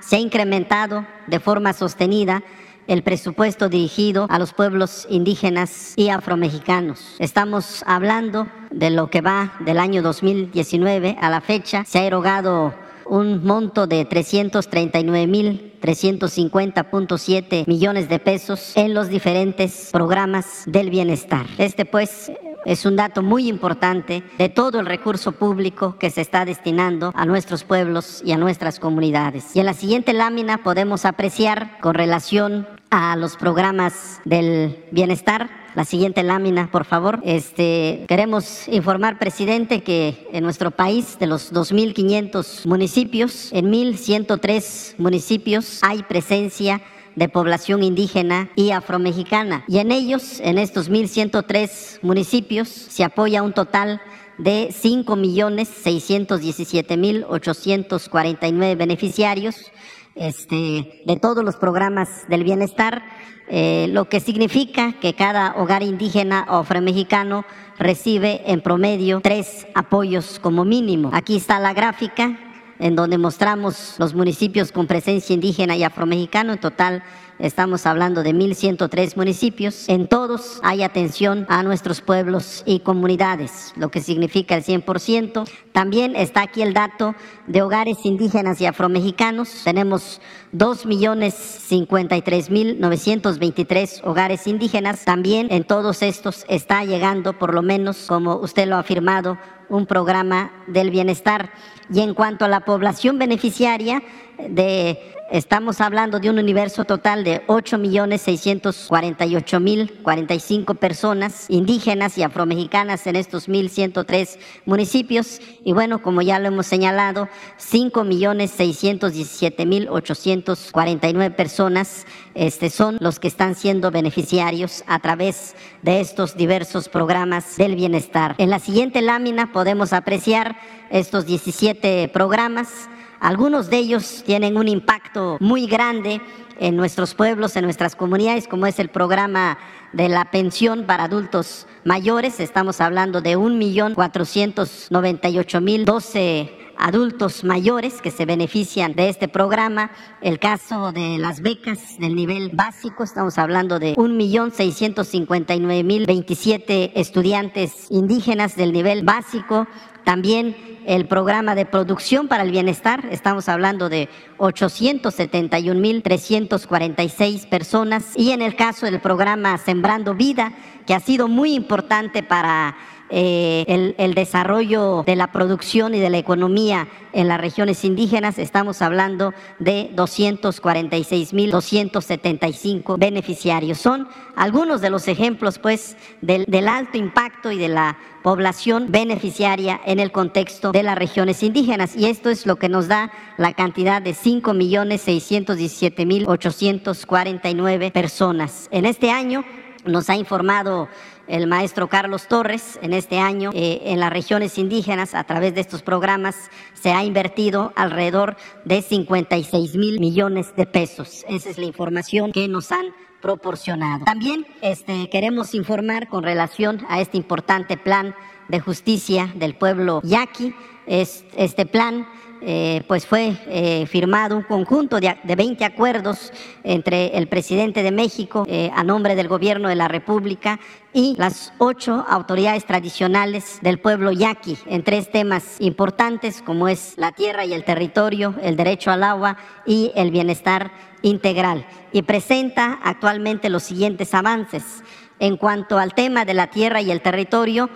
se ha incrementado de forma sostenida el presupuesto dirigido a los pueblos indígenas y afromexicanos. Estamos hablando de lo que va del año 2019 a la fecha. Se ha erogado un monto de 339 mil 350.7 millones de pesos en los diferentes programas del bienestar. Este pues es un dato muy importante de todo el recurso público que se está destinando a nuestros pueblos y a nuestras comunidades. Y en la siguiente lámina podemos apreciar con relación a los programas del bienestar la siguiente lámina, por favor. Este, queremos informar, presidente, que en nuestro país, de los 2.500 municipios, en 1.103 municipios hay presencia de población indígena y afromexicana. Y en ellos, en estos 1.103 municipios, se apoya un total de 5.617.849 beneficiarios este, de todos los programas del bienestar, eh, lo que significa que cada hogar indígena o afromexicano recibe en promedio tres apoyos como mínimo. Aquí está la gráfica en donde mostramos los municipios con presencia indígena y afromexicano, en total Estamos hablando de 1.103 municipios. En todos hay atención a nuestros pueblos y comunidades, lo que significa el 100%. También está aquí el dato de hogares indígenas y afromexicanos. Tenemos 2.053.923 hogares indígenas. También en todos estos está llegando, por lo menos, como usted lo ha afirmado, un programa del bienestar. Y en cuanto a la población beneficiaria, de Estamos hablando de un universo total de 8.648.045 personas indígenas y afromexicanas en estos 1.103 municipios. Y bueno, como ya lo hemos señalado, 5.617.849 personas este, son los que están siendo beneficiarios a través de estos diversos programas del bienestar. En la siguiente lámina podemos apreciar estos 17 programas algunos de ellos tienen un impacto muy grande en nuestros pueblos, en nuestras comunidades, como es el programa de la pensión para adultos mayores. Estamos hablando de 1.498.012 adultos mayores que se benefician de este programa. El caso de las becas del nivel básico, estamos hablando de 1.659.027 estudiantes indígenas del nivel básico. También el programa de producción para el bienestar, estamos hablando de 871.346 personas. Y en el caso del programa Sembrando Vida, que ha sido muy importante para eh, el, desarrollo de la producción y de la economía en las regiones indígenas, estamos hablando de 246.275 beneficiarios. Son algunos de los ejemplos, pues, del alto impacto y de la población beneficiaria en el contexto de las regiones indígenas. Y esto es lo que nos da la cantidad de 5.617.849 personas. En este año nos ha informado el maestro Carlos Torres en este año eh, en las regiones indígenas a través de estos programas se ha invertido alrededor de 56 mil millones de pesos. Esa es la información que nos han proporcionado. También este, queremos informar con relación a este importante plan de justicia del pueblo yaqui. este plan eh, pues fue eh, firmado un conjunto de, de, 20 acuerdos entre el presidente de México eh, a nombre del gobierno de la República y las ocho autoridades tradicionales del pueblo yaqui en tres temas importantes como es la tierra y el territorio, el derecho al agua y el bienestar integral. Y presenta actualmente los siguientes avances. En cuanto al tema de la tierra y el territorio,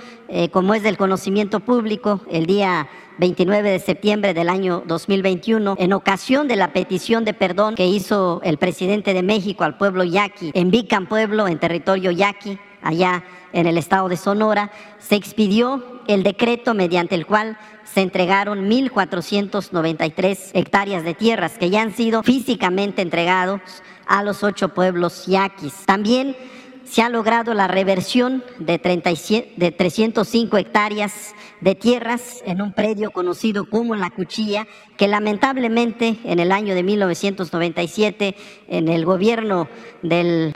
como es del conocimiento público, el día 29 de septiembre del año 2021, en ocasión de la petición de perdón que hizo el presidente de México al pueblo yaqui en Bican Pueblo, en territorio yaqui, allá en el estado de Sonora, se expidió el decreto mediante el cual se entregaron 1.493 hectáreas de tierras que ya han sido físicamente entregados a los ocho pueblos yaquis. También se ha logrado la reversión de, 37, de 305 hectáreas de tierras en un predio conocido como La Cuchilla, que lamentablemente en el año de 1997, en el gobierno del,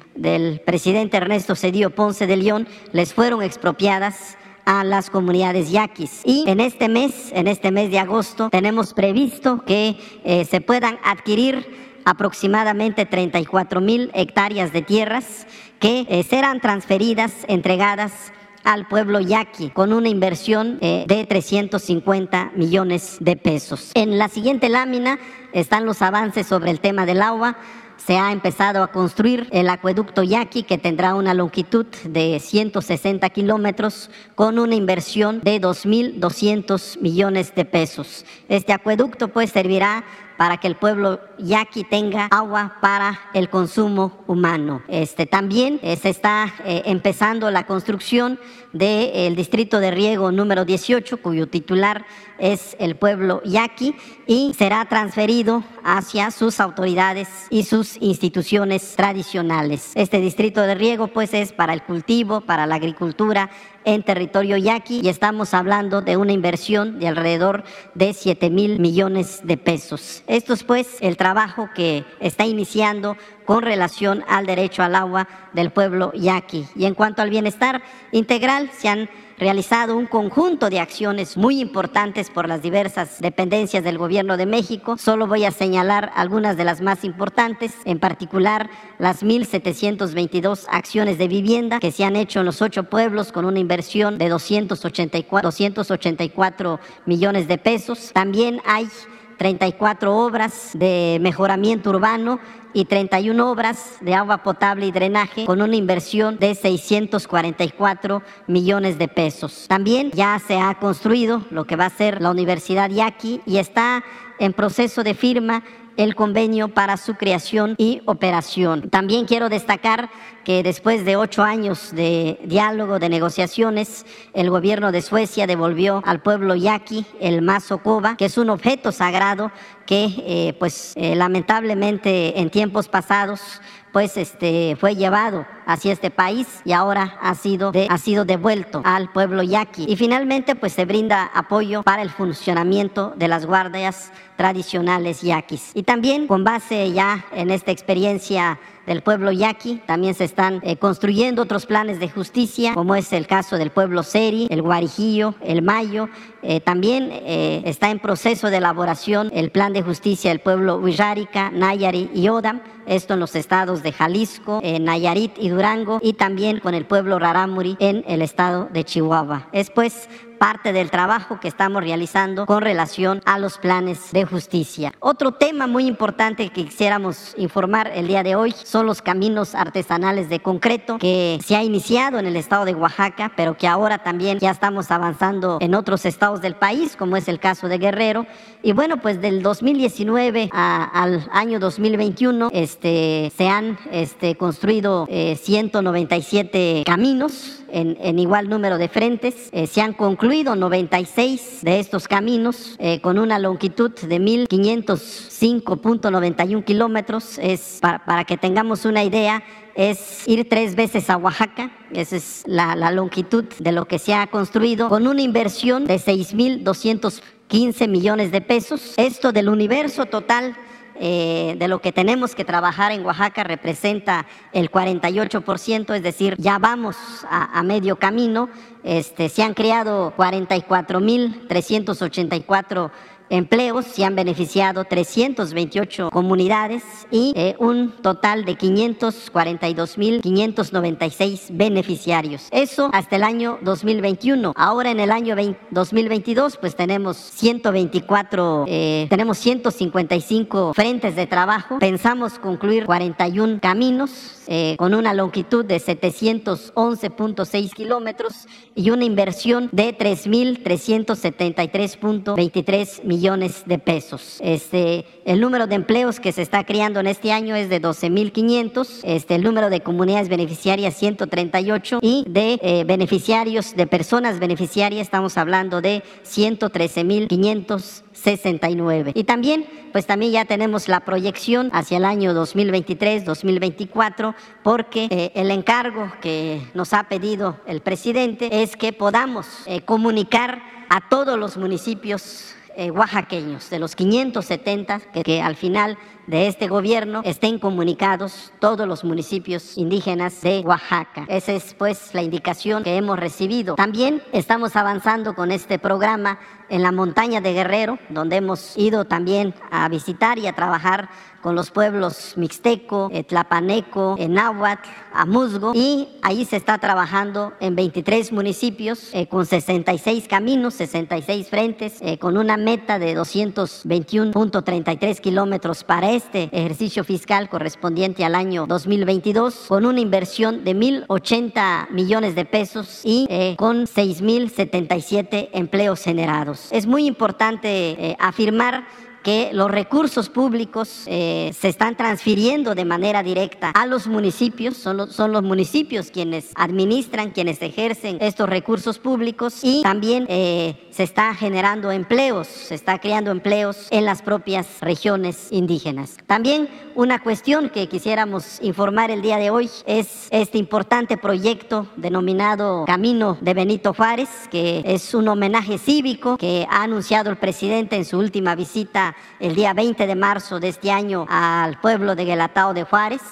presidente Ernesto Cedillo Ponce de León, les fueron expropiadas a las comunidades yaquis. Y en este mes, en este mes de agosto, tenemos previsto que eh, se puedan adquirir aproximadamente 34 mil hectáreas de tierras que eh, serán transferidas, entregadas al pueblo yaqui con una inversión eh, de 350 millones de pesos. En la siguiente lámina están los avances sobre el tema del agua se ha empezado a construir el acueducto Yaqui, que tendrá una longitud de 160 kilómetros, con una inversión de 2.200 millones de pesos. Este acueducto pues servirá para que el pueblo yaqui tenga agua para el consumo humano. Este, también eh, se está eh, empezando la construcción del distrito de riego número 18, cuyo titular es el pueblo yaqui, y será transferido hacia sus autoridades y sus instituciones tradicionales. Este distrito de riego pues es para el cultivo, para la agricultura en territorio yaqui y estamos hablando de una inversión de alrededor de 7 mil millones de pesos. Esto es pues el trabajo que está iniciando con relación al derecho al agua del pueblo yaqui. Y en cuanto al bienestar integral, se han realizado un conjunto de acciones muy importantes por las diversas dependencias del Gobierno de México. Solo voy a señalar algunas de las más importantes, en particular las 1.722 acciones de vivienda que se han hecho en los ocho pueblos con una inversión de 284, 284 millones de pesos. También hay 34 obras de mejoramiento urbano y 31 obras de agua potable y drenaje con una inversión de 644 millones de pesos. También ya se ha construido lo que va a ser la Universidad Yaqui y está en proceso de firma el convenio para su creación y operación. También quiero destacar que después de ocho años de diálogo, de negociaciones, el gobierno de Suecia devolvió al pueblo yaqui el mazo coba, que es un objeto sagrado que eh, pues eh, lamentablemente en tiempos pasados pues este, fue llevado hacia este país y ahora ha sido, ha sido devuelto al pueblo yaqui. Y finalmente pues se brinda apoyo para el funcionamiento de las guardias tradicionales yaquis. Y también con base ya en esta experiencia del pueblo yaqui. También se están eh, construyendo otros planes de justicia, como es el caso del pueblo Seri, el Guarijillo, el Mayo. Eh, también eh, está en proceso de elaboración el plan de justicia del pueblo Huirrárica, Nayari y Odam. Esto en los estados de Jalisco, Nayarit y Durango, y también con el pueblo Rarámuri en el estado de Chihuahua. Es pues parte del trabajo que estamos realizando con relación a los planes de justicia. Otro tema muy importante que quisiéramos informar el día de hoy son los caminos artesanales de concreto que se ha iniciado en el estado de Oaxaca, pero que ahora también ya estamos avanzando en otros estados del país, como es el caso de Guerrero. Y bueno, pues del 2019 al año 2021 este, se han este, construido 197 eh, caminos en, igual número de frentes. Eh, se han concluido 96 de estos caminos eh, con una longitud de 1.505.91 kilómetros. Es para, que tengamos una idea, es ir tres veces a Oaxaca, esa es la, la, longitud de lo que se ha construido, con una inversión de 6.215 millones de pesos. Esto del universo total eh, de lo que tenemos que trabajar en Oaxaca representa el 48%, es decir, ya vamos a, medio camino. Este, se han creado 44.384 empleos, se han beneficiado 328 comunidades y eh, un total de 542.596 beneficiarios. Eso hasta el año 2021. Ahora en el año 2022 pues tenemos 124, eh, tenemos 155 frentes de trabajo. Pensamos concluir 41 caminos eh, con una longitud de 711.6 kilómetros y una inversión de 3.373.23 millones de pesos. Este, el número de empleos que se está creando en este año es de 12.500, este, el número de comunidades beneficiarias 138 y de eh, beneficiarios, de personas beneficiarias, estamos hablando de 113.500 69. Y también, pues también ya tenemos la proyección hacia el año 2023, 2024, porque eh, el encargo que nos ha pedido el presidente es que podamos eh, comunicar a todos los municipios eh, oaxaqueños, de los 570 que, que, al final de este gobierno estén comunicados todos los municipios indígenas de Oaxaca. Esa es pues la indicación que hemos recibido. También estamos avanzando con este programa en la montaña de Guerrero, donde hemos ido también a visitar y a trabajar con los pueblos Mixteco, eh, Tlapaneco, Náhuatl, Amuzgo y ahí se está trabajando en 23 municipios eh, con 66 caminos, 66 frentes, eh, con una meta de 221.33 kilómetros para este ejercicio fiscal correspondiente al año 2022, con una inversión de 1.080 millones de pesos y con 6.077 empleos generados. Es muy importante afirmar que los recursos públicos eh, se están transfiriendo de manera directa a los municipios, son los, son los municipios quienes administran, quienes ejercen estos recursos públicos y también eh, se está generando empleos, se está creando empleos en las propias regiones indígenas. También una cuestión que quisiéramos informar el día de hoy es este importante proyecto denominado Camino de Benito Juárez, que es un homenaje cívico que ha anunciado el presidente en su última visita el día 20 de marzo de este año al pueblo de Guelatao de Juárez.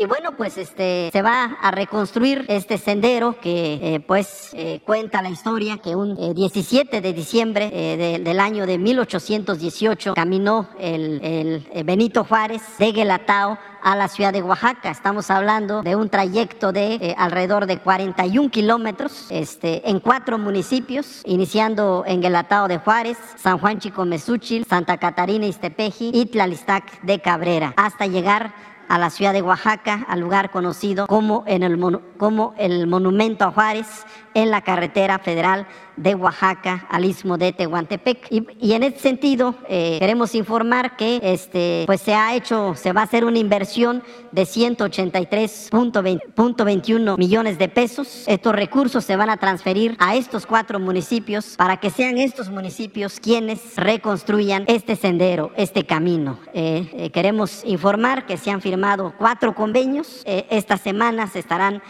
Y bueno, pues este se va a reconstruir este sendero que eh, pues eh, cuenta la historia que un 17 eh, de diciembre del año de 1818 caminó el, Benito Juárez de Guelatao a la ciudad de Oaxaca. Estamos hablando de un trayecto de alrededor de 41 kilómetros este, en cuatro municipios, iniciando en Guelatao de Juárez, San Juan Chico-Mesúchil, Santa Catarina Iztepeji y Tlalistac de Cabrera, hasta llegar a la ciudad de Oaxaca, al lugar conocido como, en el, como el Monumento a Juárez, en la carretera federal de Oaxaca al istmo de Tehuantepec. Y, en este sentido, eh, queremos informar que este, pues se ha hecho, se va a hacer una inversión de 183.21 millones de pesos. Estos recursos se van a transferir a estos cuatro municipios para que sean estos municipios quienes reconstruyan este sendero, este camino. Eh, eh, queremos informar que se han firmado cuatro convenios. esta semana se estarán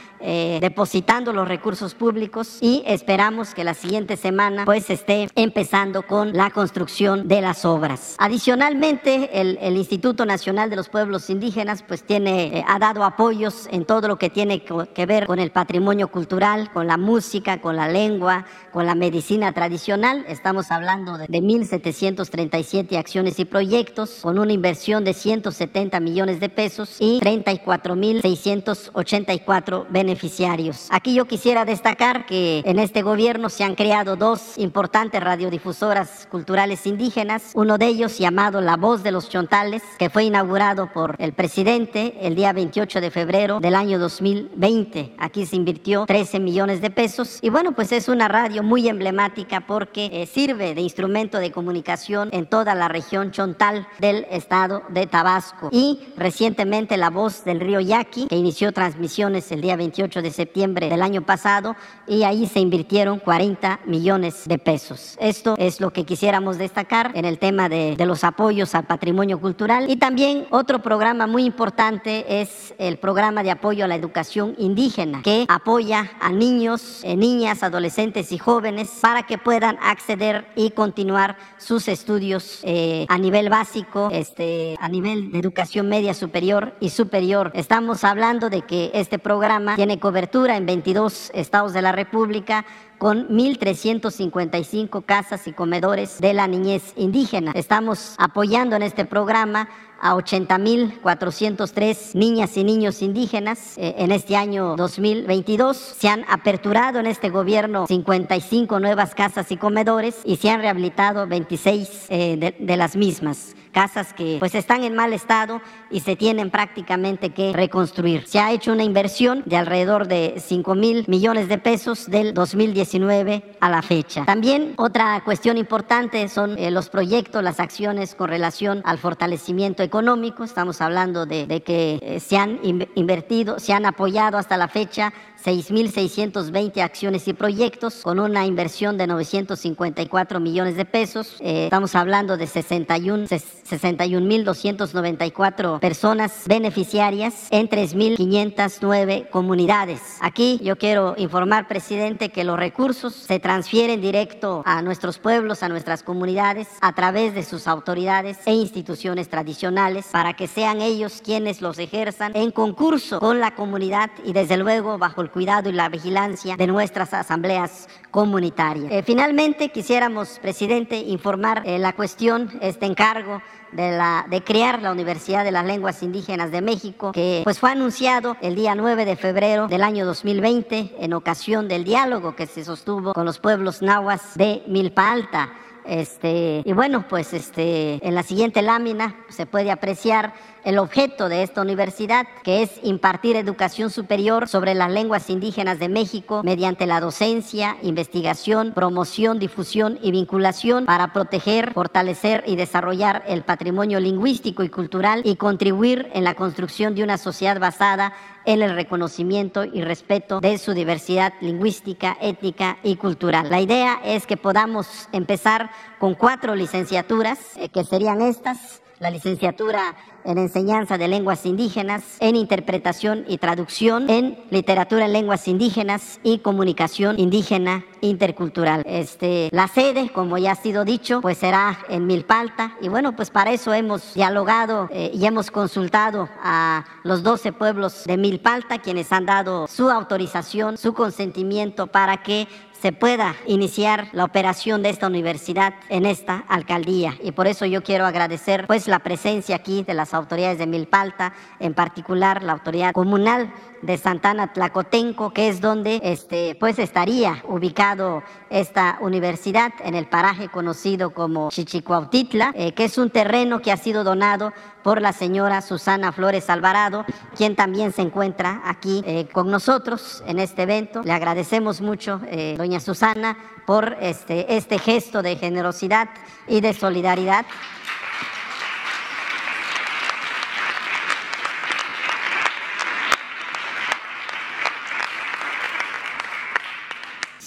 depositando los recursos públicos y esperamos que la siguiente semana pues esté empezando con la construcción de las obras. Adicionalmente, el, Instituto Nacional de los Pueblos Indígenas pues tiene, eh, ha dado apoyos en todo lo que tiene que ver con el patrimonio cultural, con la música, con la lengua, con la medicina tradicional. Estamos hablando de, de 1.737 acciones y proyectos con una inversión de 170 millones de pesos y 34.684 beneficiarios. Aquí yo quisiera destacar que en este gobierno se han creado dos importantes radiodifusoras culturales indígenas, uno de ellos llamado La Voz de los Chontales, que fue inaugurado por el presidente el día 28 de febrero del año 2020. Aquí se invirtió 13 millones de pesos y bueno, pues es una radio muy emblemática porque eh, sirve de instrumento de comunicación en toda la región chontal del estado de Tabasco. Y recientemente La Voz del Río Yaqui, que inició transmisiones el día 28 de septiembre del año pasado, y ahí se invirtieron 40 millones de pesos. Esto es lo que quisiéramos destacar en el tema de, los apoyos al patrimonio cultural. Y también otro programa muy importante es el programa de apoyo a la educación indígena, que apoya a niños, eh, niñas, adolescentes y jóvenes para que puedan acceder y continuar sus estudios eh, a nivel básico, este, a nivel de educación media superior y superior. Estamos hablando de que este programa tiene cobertura en 22 estados de la República con 1.355 casas y comedores de la niñez indígena. Estamos apoyando en este programa a 80.403 niñas y niños indígenas eh, en este año 2022. Se han aperturado en este gobierno 55 nuevas casas y comedores y se han rehabilitado 26 eh, de, las mismas casas que pues están en mal estado y se tienen prácticamente que reconstruir. Se ha hecho una inversión de alrededor de 5 mil millones de pesos del 2019 a la fecha. También otra cuestión importante son eh, los proyectos, las acciones con relación al fortalecimiento económico. Estamos hablando de, que eh, se han invertido, se han apoyado hasta la fecha 6.620 acciones y proyectos con una inversión de 954 millones de pesos. Eh, estamos hablando de 61, 61.294 personas beneficiarias en 3.509 comunidades. Aquí yo quiero informar, presidente, que los recursos se transfieren directo a nuestros pueblos, a nuestras comunidades, a través de sus autoridades e instituciones tradicionales, para que sean ellos quienes los ejerzan en concurso con la comunidad y desde luego bajo el cuidado y la vigilancia de nuestras asambleas comunitarias. Eh, finalmente, quisiéramos, presidente, informar eh, la cuestión, este encargo de, la, de crear la Universidad de las Lenguas Indígenas de México, que pues fue anunciado el día 9 de febrero del año 2020 en ocasión del diálogo que se sostuvo con los pueblos nahuas de Milpa Alta. Este, y bueno, pues este, en la siguiente lámina se puede apreciar el objeto de esta universidad, que es impartir educación superior sobre las lenguas indígenas de México mediante la docencia, investigación, promoción, difusión y vinculación para proteger, fortalecer y desarrollar el patrimonio lingüístico y cultural y contribuir en la construcción de una sociedad basada en el reconocimiento y respeto de su diversidad lingüística, étnica y cultural. La idea es que podamos empezar con cuatro licenciaturas, eh, que serían estas la licenciatura en enseñanza de lenguas indígenas, en interpretación y traducción, en literatura en lenguas indígenas y comunicación indígena intercultural. Este, la sede, como ya ha sido dicho, pues será en Milpalta y bueno, pues para eso hemos dialogado eh, y hemos consultado a los 12 pueblos de Milpalta, quienes han dado su autorización, su consentimiento para que se pueda iniciar la operación de esta universidad en esta alcaldía. Y por eso yo quiero agradecer pues la presencia aquí de las autoridades de Milpalta, en particular la autoridad comunal de Santana Tlacotenco, que es donde este, pues estaría ubicado esta universidad en el paraje conocido como Chichicuautitla, eh, que es un terreno que ha sido donado por la señora Susana Flores Alvarado, quien también se encuentra aquí eh, con nosotros en este evento. Le agradecemos mucho, eh, doña Susana, por este, este gesto de generosidad y de solidaridad.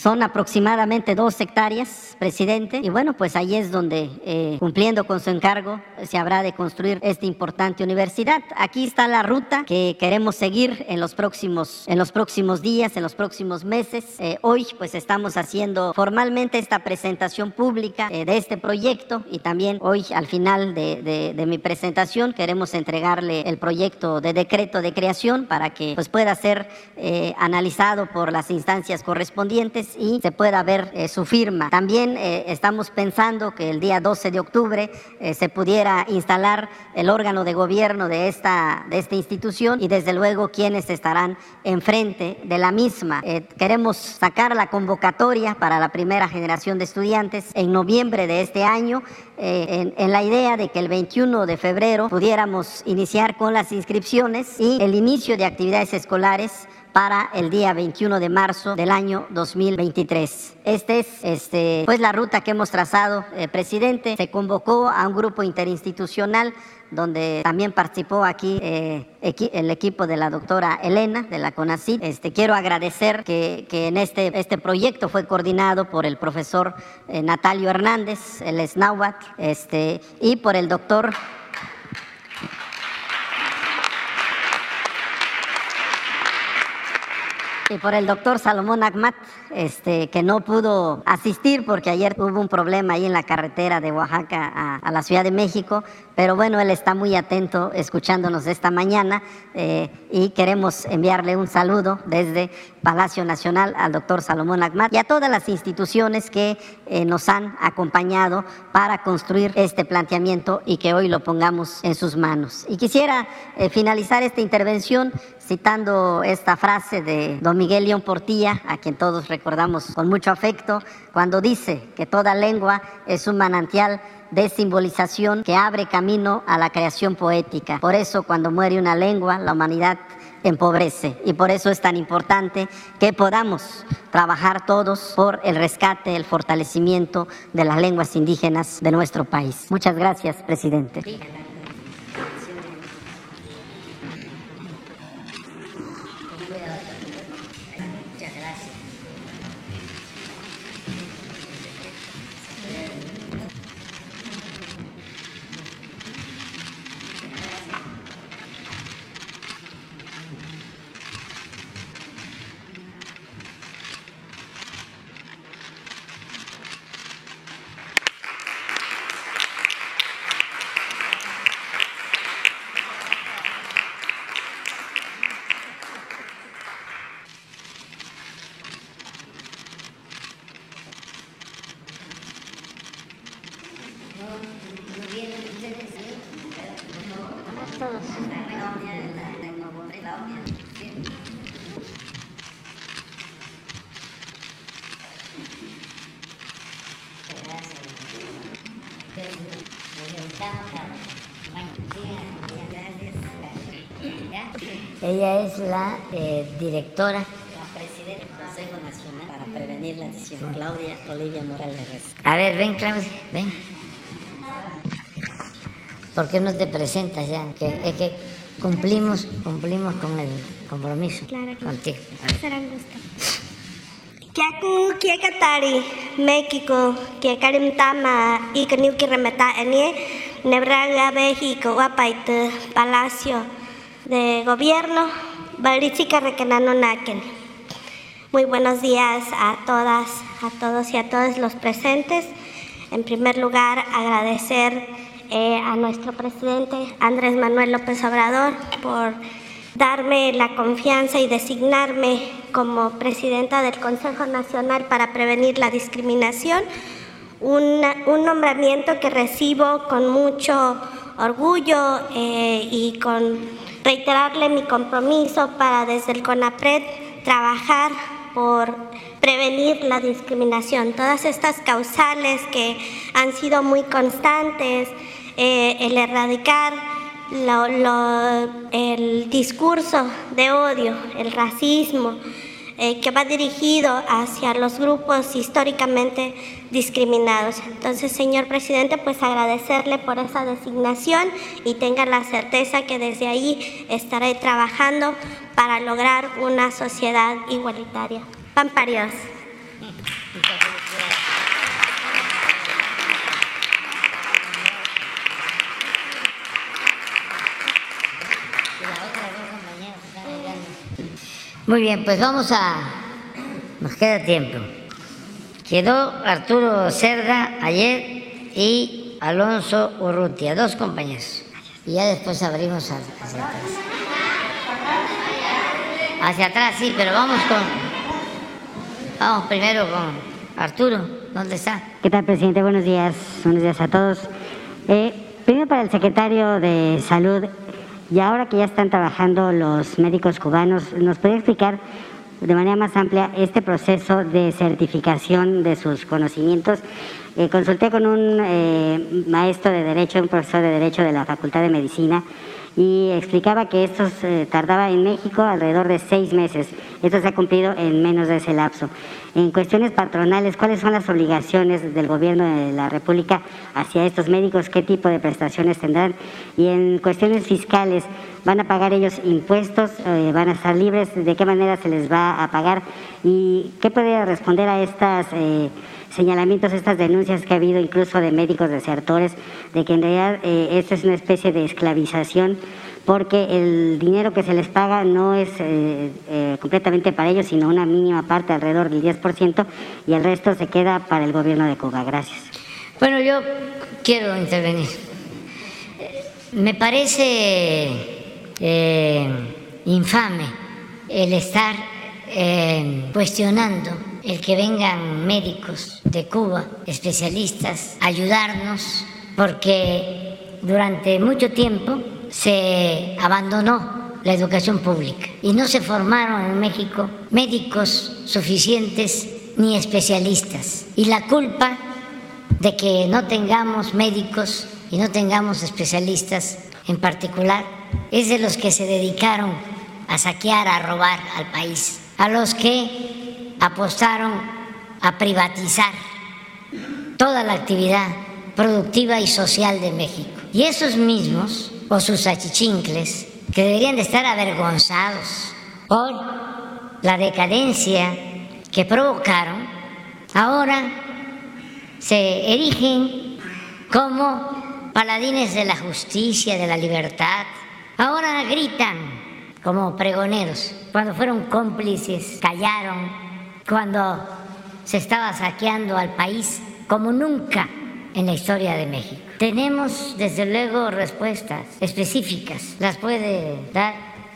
Son aproximadamente dos hectáreas, presidente, y bueno, pues ahí es donde, eh, cumpliendo con su encargo, se habrá de construir esta importante universidad. Aquí está la ruta que queremos seguir en los próximos, en los próximos días, en los próximos meses. Eh, hoy, pues estamos haciendo formalmente esta presentación pública eh, de este proyecto y también hoy, al final de, de, mi presentación, queremos entregarle el proyecto de decreto de creación para que pues, pueda ser analizado por las instancias correspondientes y se pueda ver eh, su firma. También eh, estamos pensando que el día 12 de octubre eh, se pudiera instalar el órgano de gobierno de esta, de esta institución y desde luego quienes estarán enfrente de la misma. queremos sacar la convocatoria para la primera generación de estudiantes en noviembre de este año en, en, la idea de que el 21 de febrero pudiéramos iniciar con las inscripciones y el inicio de actividades escolares para el día 21 de marzo del año 2023. Esta es este, pues la ruta que hemos trazado, presidente. Se convocó a un grupo interinstitucional donde también participó aquí eh, el equipo de la doctora Elena de la CONACYT. Este, quiero agradecer que, que, en este, este proyecto fue coordinado por el profesor eh, Natalio Hernández, el SNAUAC, este, y por el doctor y por el doctor Salomón Agmat, este, que no pudo asistir porque ayer hubo un problema ahí en la carretera de Oaxaca a, la Ciudad de México, pero bueno, él está muy atento escuchándonos esta mañana eh, y queremos enviarle un saludo desde Palacio Nacional al doctor Salomón Agmat y a todas las instituciones que eh, nos han acompañado para construir este planteamiento y que hoy lo pongamos en sus manos. Y quisiera eh, finalizar esta intervención citando esta frase de don Miguel León Portilla, a quien todos recordamos con mucho afecto, cuando dice que toda lengua es un manantial de simbolización que abre camino a la creación poética. Por eso cuando muere una lengua, la humanidad empobrece y por eso es tan importante que podamos trabajar todos por el rescate, el fortalecimiento de las lenguas indígenas de nuestro país. Muchas gracias, presidente. Directora. La presidenta del Consejo Nacional para Prevenir la Adicción, Claudia Olivia Morales A ver, ven, Claudia, ven. ¿Por qué no te presentas ya? Que, es que cumplimos, cumplimos con el compromiso Claro que contigo. Será un gusto. Kiaku kiekatari México kiekarim tama ikaniu kiremeta enie nebraga México guapaite Palacio de Gobierno. Muy buenos días a todas, a todos y a todos los presentes. En primer lugar, agradecer eh, a nuestro presidente Andrés Manuel López Obrador por darme la confianza y designarme como presidenta del Consejo Nacional para Prevenir la Discriminación, un nombramiento que recibo con mucho orgullo eh, y con reiterarle mi compromiso para desde el CONAPRED trabajar por prevenir la discriminación. Todas estas causales que han sido muy constantes, eh, el erradicar el discurso de odio, el racismo, eh, que va dirigido hacia los grupos históricamente discriminados. Entonces, señor presidente, pues agradecerle por esa designación y tenga la certeza que desde ahí estaré trabajando para lograr una sociedad igualitaria. Pamparios. Muy bien, pues vamos a... Nos queda tiempo. Quedó Arturo Cerda ayer y Alonso Urrutia, dos compañeros. Y ya después abrimos hacia atrás. Hacia atrás, sí, pero vamos con... Vamos primero con Arturo. ¿Dónde está? ¿Qué tal, presidente? Buenos días. Buenos días a todos. Eh, primero para el secretario de Salud, y ahora que ya están trabajando los médicos cubanos, ¿nos puede explicar de manera más amplia este proceso de certificación de sus conocimientos? Eh, consulté con un eh, maestro de Derecho, un profesor de Derecho de la Facultad de Medicina, y explicaba que esto tardaba en México alrededor de seis meses. Esto se ha cumplido en menos de ese lapso. En cuestiones patronales, ¿cuáles son las obligaciones del gobierno de la República hacia estos médicos? ¿Qué tipo de prestaciones tendrán? Y en cuestiones fiscales, ¿van a pagar ellos impuestos? Eh, ¿Van a estar libres? ¿De qué manera se les va a pagar? ¿Y qué puede responder a estas... Eh, señalamientos, estas denuncias que ha habido incluso de médicos desertores, de que en realidad eh, esto es una especie de esclavización porque el dinero que se les paga no es eh, eh, completamente para ellos, sino una mínima parte, alrededor del 10%, y el resto se queda para el gobierno de Cuba. Gracias. Bueno, yo quiero intervenir. Me parece eh, infame el estar cuestionando el que vengan médicos de Cuba, especialistas, ayudarnos, porque durante mucho tiempo se abandonó la educación pública y no se formaron en México médicos suficientes ni especialistas. Y la culpa de que no tengamos médicos y no tengamos especialistas en particular es de los que se dedicaron a saquear, a robar al país, a los que apostaron a privatizar toda la actividad productiva y social de México. Y esos mismos, o sus achichincles, que deberían de estar avergonzados por la decadencia que provocaron, ahora se erigen como paladines de la justicia, de la libertad. Ahora gritan como pregoneros. Cuando fueron cómplices, callaron. Cuando se estaba saqueando al país como nunca en la historia de México. Tenemos, desde luego, respuestas específicas. Las puede dar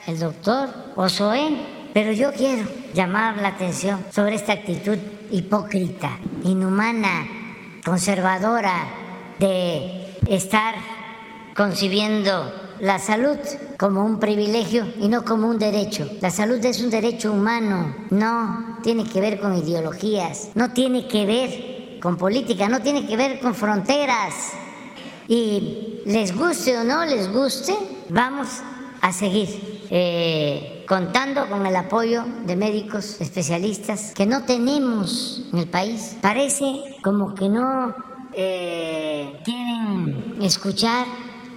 el doctor Osoen, pero yo quiero llamar la atención sobre esta actitud hipócrita, inhumana, conservadora de estar concibiendo la salud como un privilegio y no como un derecho. La salud es un derecho humano, no tiene que ver con ideologías, no tiene que ver con política, no tiene que ver con fronteras. Y les guste o no les guste, vamos a seguir eh, contando con el apoyo de médicos especialistas que no tenemos en el país. Parece como que no eh, quieren escuchar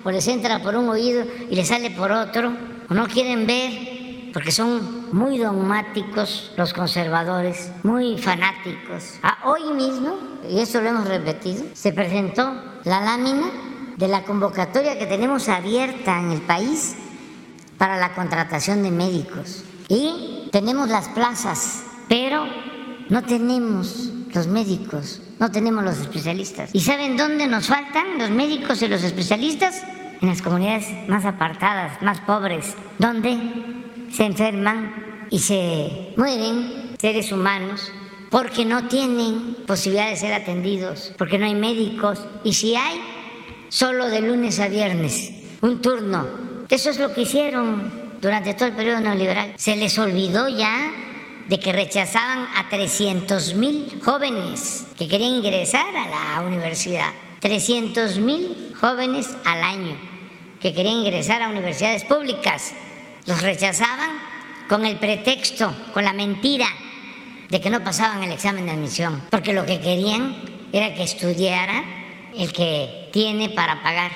o les entra por un oído y les sale por otro, o no quieren ver porque son muy dogmáticos los conservadores, muy fanáticos. A hoy mismo, y eso lo hemos repetido, se presentó la lámina de la convocatoria que tenemos abierta en el país para la contratación de médicos. Y tenemos las plazas, pero no tenemos los médicos, no tenemos los especialistas. ¿Y saben dónde nos faltan los médicos y los especialistas? En las comunidades más apartadas, más pobres, donde se enferman y se mueren seres humanos porque no tienen posibilidad de ser atendidos, porque no hay médicos. Y si hay, solo de lunes a viernes, un turno. Eso es lo que hicieron durante todo el periodo neoliberal. Se les olvidó ya de que rechazaban a 300 mil jóvenes que querían ingresar a la universidad. 300 mil jóvenes al año que querían ingresar a universidades públicas. Los rechazaban con el pretexto, con la mentira de que no pasaban el examen de admisión, porque lo que querían era que estudiara el que tiene para pagar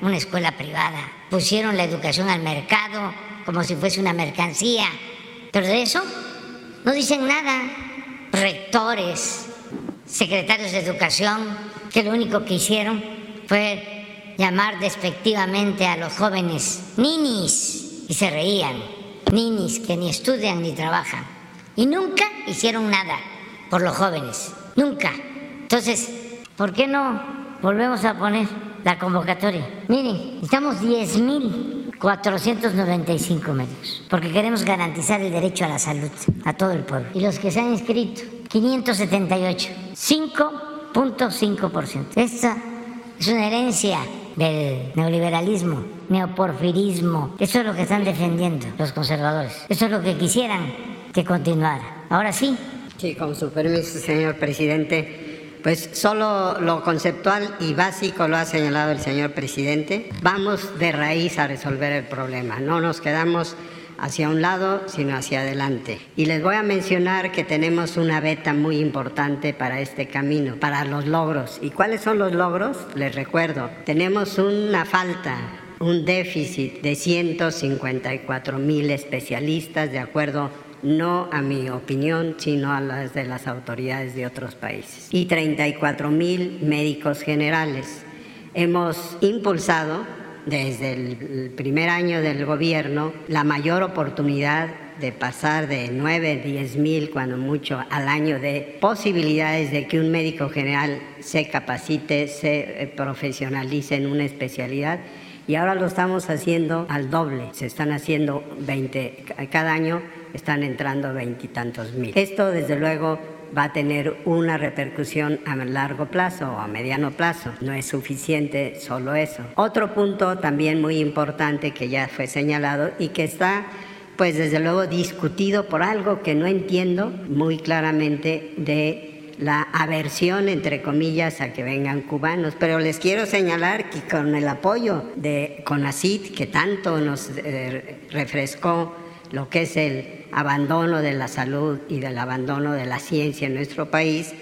una escuela privada. Pusieron la educación al mercado como si fuese una mercancía, pero de eso no dicen nada rectores, secretarios de educación, que lo único que hicieron fue llamar despectivamente a los jóvenes ninis y se reían, ninis que ni estudian ni trabajan. Y nunca hicieron nada por los jóvenes, nunca. Entonces, ¿por qué no volvemos a poner la convocatoria? Miren, estamos 10 mil 495 médicos, porque queremos garantizar el derecho a la salud a todo el pueblo. Y los que se han inscrito, 578, 5.5%. Esta es una herencia del neoliberalismo, neoporfirismo. Eso es lo que están defendiendo los conservadores. Eso es lo que quisieran que continuara. Ahora sí. Sí, con su permiso, señor presidente. Pues solo lo conceptual y básico lo ha señalado el señor presidente. Vamos de raíz a resolver el problema, no nos quedamos hacia un lado, sino hacia adelante. Y les voy a mencionar que tenemos una beta muy importante para este camino, para los logros. ¿Y cuáles son los logros? Les recuerdo, tenemos una falta un déficit de 154 mil especialistas de acuerdo no a mi opinión, sino a las de las autoridades de otros países. Y 34 mil médicos generales. Hemos impulsado desde el primer año del gobierno la mayor oportunidad de pasar de 9, 10 mil, cuando mucho, al año de posibilidades de que un médico general se capacite, se eh, profesionalice en una especialidad. Y ahora lo estamos haciendo al doble. Se están haciendo 20 cada año están entrando veintitantos mil. Esto, desde luego, va a tener una repercusión a largo plazo o a mediano plazo. No es suficiente solo eso. Otro punto también muy importante que ya fue señalado y que está pues desde luego discutido por algo que no entiendo muy claramente de la aversión, entre comillas, a que vengan cubanos. Pero les quiero señalar que con el apoyo de CONACIT, que tanto nos eh, refrescó lo que es el abandono de la salud y del abandono de la ciencia en nuestro país,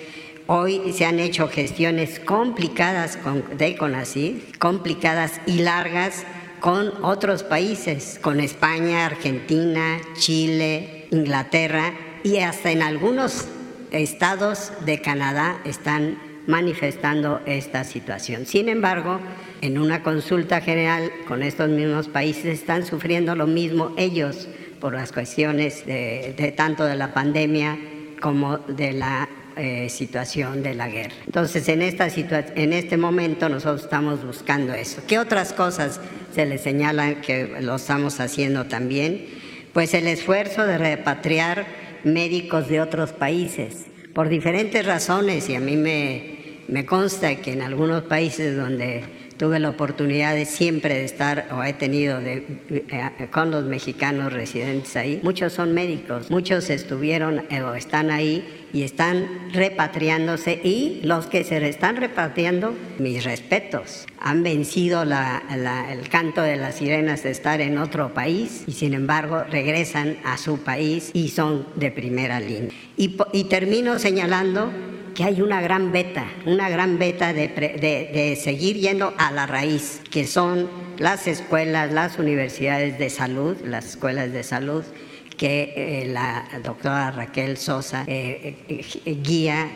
hoy se han hecho gestiones complicadas de CONACYT, complicadas y largas con otros países, con España, Argentina, Chile, Inglaterra y hasta en algunos estados de Canadá están manifestando esta situación. Sin embargo, en una consulta general con estos mismos países están sufriendo lo mismo ellos por las cuestiones de, tanto de la pandemia como de la eh, situación de la guerra. Entonces, en, esta en este momento nosotros estamos buscando eso. ¿Qué otras cosas se le señalan que lo estamos haciendo también? Pues el esfuerzo de repatriar médicos de otros países, por diferentes razones, y a mí me, me consta que en algunos países donde tuve la oportunidad de siempre de estar o he tenido de, eh, con los mexicanos residentes ahí. Muchos son médicos, muchos estuvieron eh, o están ahí y están repatriándose y los que se están repatriando, mis respetos, han vencido el canto de las sirenas de estar en otro país y sin embargo regresan a su país y son de primera línea. Y, y termino señalando que hay una gran beta, una gran beta de, de, seguir yendo a la raíz, que son las escuelas, las universidades de salud, las escuelas de salud, que eh, la doctora Raquel Sosa eh, eh, guía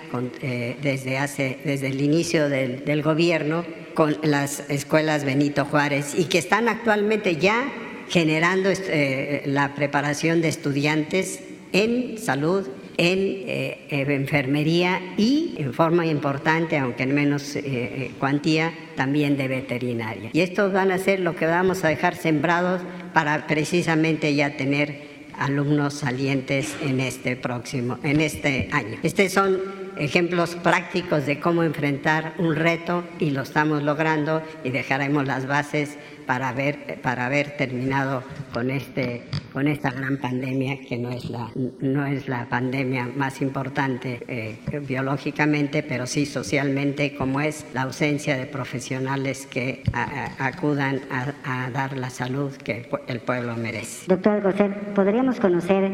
desde, hace, desde el inicio del, del, gobierno con las escuelas Benito Juárez y que están actualmente ya generando la preparación de estudiantes en salud, en enfermería y, en forma importante, aunque en menos cuantía, también de veterinaria. Y estos van a ser lo que vamos a dejar sembrados para precisamente ya tener alumnos salientes en este próximo, en este año. Estos son ejemplos prácticos de cómo enfrentar un reto y lo estamos logrando y dejaremos las bases para haber, para haber terminado con, este, con esta gran pandemia que no es la, no es la pandemia más importante eh, biológicamente, pero sí socialmente, como es la ausencia de profesionales que acudan a, dar la salud que el pueblo merece. Doctor José, ¿podríamos conocer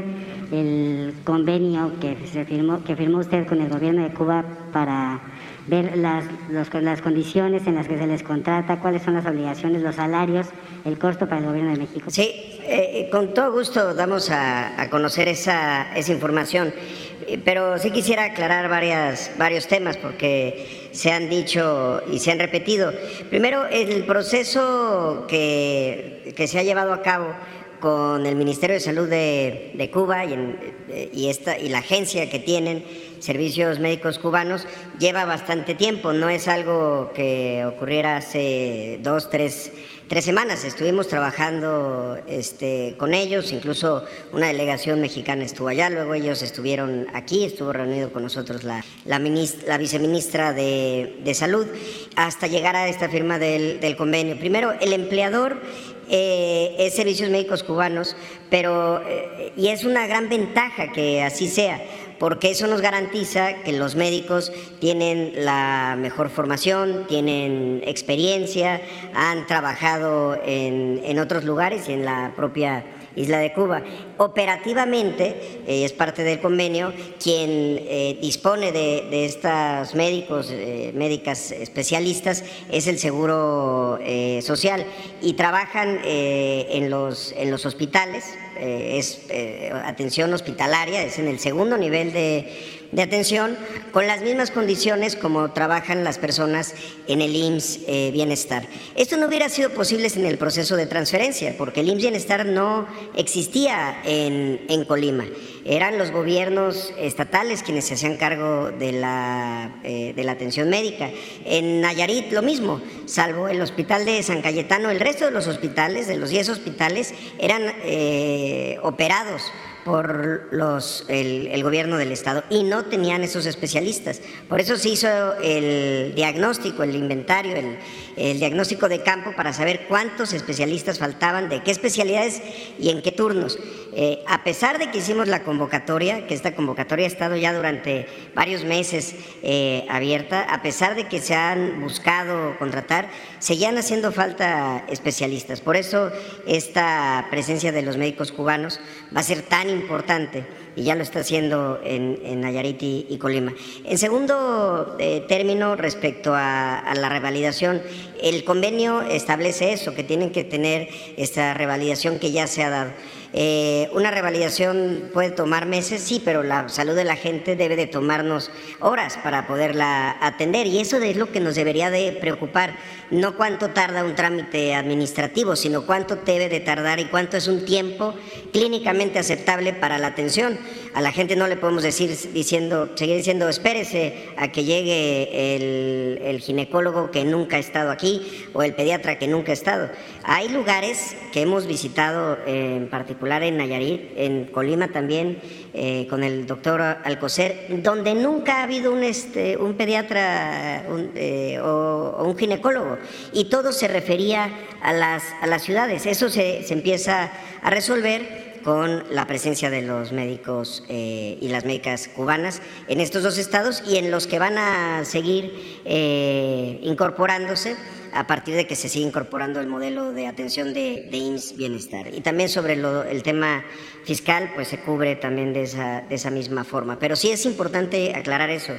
el convenio que, se firmó, que firmó usted con el gobierno de Cuba para ver las, las condiciones en las que se les contrata, cuáles son las obligaciones, los salarios, el costo para el gobierno de México. Sí, eh, con todo gusto damos a, conocer esa, esa, información, eh, pero sí quisiera aclarar varias, varios temas porque se han dicho y se han repetido. Primero, el proceso que, que se ha llevado a cabo con el Ministerio de Salud de, de Cuba y, eh, y, esta, y la agencia que tienen servicios médicos cubanos lleva bastante tiempo, no es algo que ocurriera hace dos, tres, tres semanas. Estuvimos trabajando este, con ellos, incluso una delegación mexicana estuvo allá, luego ellos estuvieron aquí, estuvo reunido con nosotros la, la, la viceministra de, de, Salud, hasta llegar a esta firma del, del convenio. Primero, el empleador eh, es Servicios Médicos Cubanos, pero, eh, y es una gran ventaja que así sea porque eso nos garantiza que los médicos tienen la mejor formación, tienen experiencia, han trabajado en, en otros lugares y en la propia isla de Cuba. Operativamente, eh, es parte del convenio, quien eh, dispone de, estos médicos, eh, médicas especialistas, es el Seguro Social y trabajan en, los, en los hospitales, es atención hospitalaria, es en el segundo nivel de de atención con las mismas condiciones como trabajan las personas en el IMSS eh, Bienestar. Esto no hubiera sido posible sin el proceso de transferencia, porque el IMSS Bienestar no existía en, en Colima. Eran los gobiernos estatales quienes se hacían cargo de la, eh, de la atención médica. En Nayarit lo mismo, salvo el hospital de San Cayetano, el resto de los hospitales, de los 10 hospitales, eran eh, operados por los, el, gobierno del Estado y no tenían esos especialistas. Por eso se hizo el diagnóstico, el inventario, el, el, diagnóstico de campo para saber cuántos especialistas faltaban, de qué especialidades y en qué turnos. Eh, a pesar de que hicimos la convocatoria, que esta convocatoria ha estado ya durante varios meses eh, abierta, a pesar de que se han buscado contratar, seguían haciendo falta especialistas. Por eso esta presencia de los médicos cubanos va a ser tan importante y ya lo está haciendo en, en y, Colima. En segundo eh, término, respecto a, a, la revalidación, el convenio establece eso, que tienen que tener esta revalidación que ya se ha dado. Eh, una revalidación puede tomar meses, sí, pero la salud de la gente debe de tomarnos horas para poderla atender y eso es lo que nos debería de preocupar, no cuánto tarda un trámite administrativo, sino cuánto debe de tardar y cuánto es un tiempo clínicamente aceptable para la atención. A la gente no le podemos decir, diciendo, seguir diciendo, espérese a que llegue el, el ginecólogo que nunca ha estado aquí o el pediatra que nunca ha estado. Hay lugares que hemos visitado, en particular en Nayarit, en Colima también, eh, con el doctor Alcocer, donde nunca ha habido un, este, pediatra eh, o, un ginecólogo y todo se refería a las, ciudades. Eso se, se empieza a resolver con la presencia de los médicos eh, y las médicas cubanas en estos dos estados y en los que van a seguir incorporándose a partir de que se sigue incorporando el modelo de atención de, de IMSS Bienestar. Y también sobre el tema fiscal, pues se cubre también de esa, de esa misma forma. Pero sí es importante aclarar eso.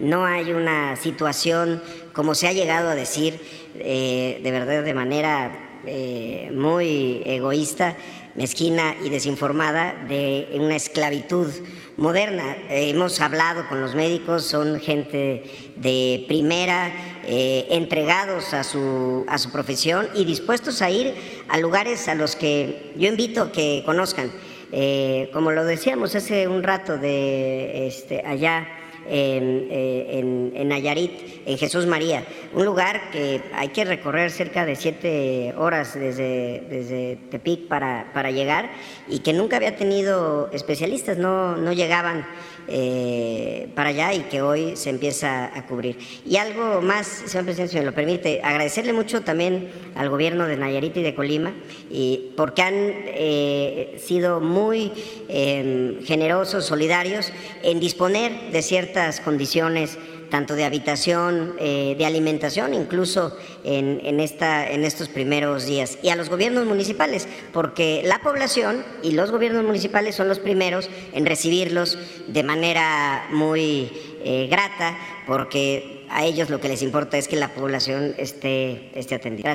No hay una situación, como se ha llegado a decir, eh, de verdad de manera eh, muy egoísta, mezquina y desinformada de una esclavitud moderna. hemos hablado con los médicos, son gente de primera, eh, entregados a su, a su profesión y dispuestos a ir a lugares a los que yo invito que conozcan. Eh, como lo decíamos hace un rato de este, allá eh, en, en, Nayarit, en Jesús María, un lugar que hay que recorrer cerca de siete horas desde, desde Tepic para, para llegar y que nunca había tenido especialistas, no, no llegaban eh, para allá y que hoy se empieza a cubrir. Y algo más, señor presidente, si me lo permite, agradecerle mucho también al gobierno de Nayarit y de Colima, y porque han eh, sido muy em, generosos, solidarios en disponer de ciertas condiciones tanto de habitación, eh, de alimentación, incluso en, estos primeros días. Y a los gobiernos municipales, porque la población y los gobiernos municipales son los primeros en recibirlos de manera muy eh, grata, porque a ellos lo que les importa es que la población esté, esté atendida.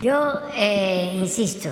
Yo eh, insisto,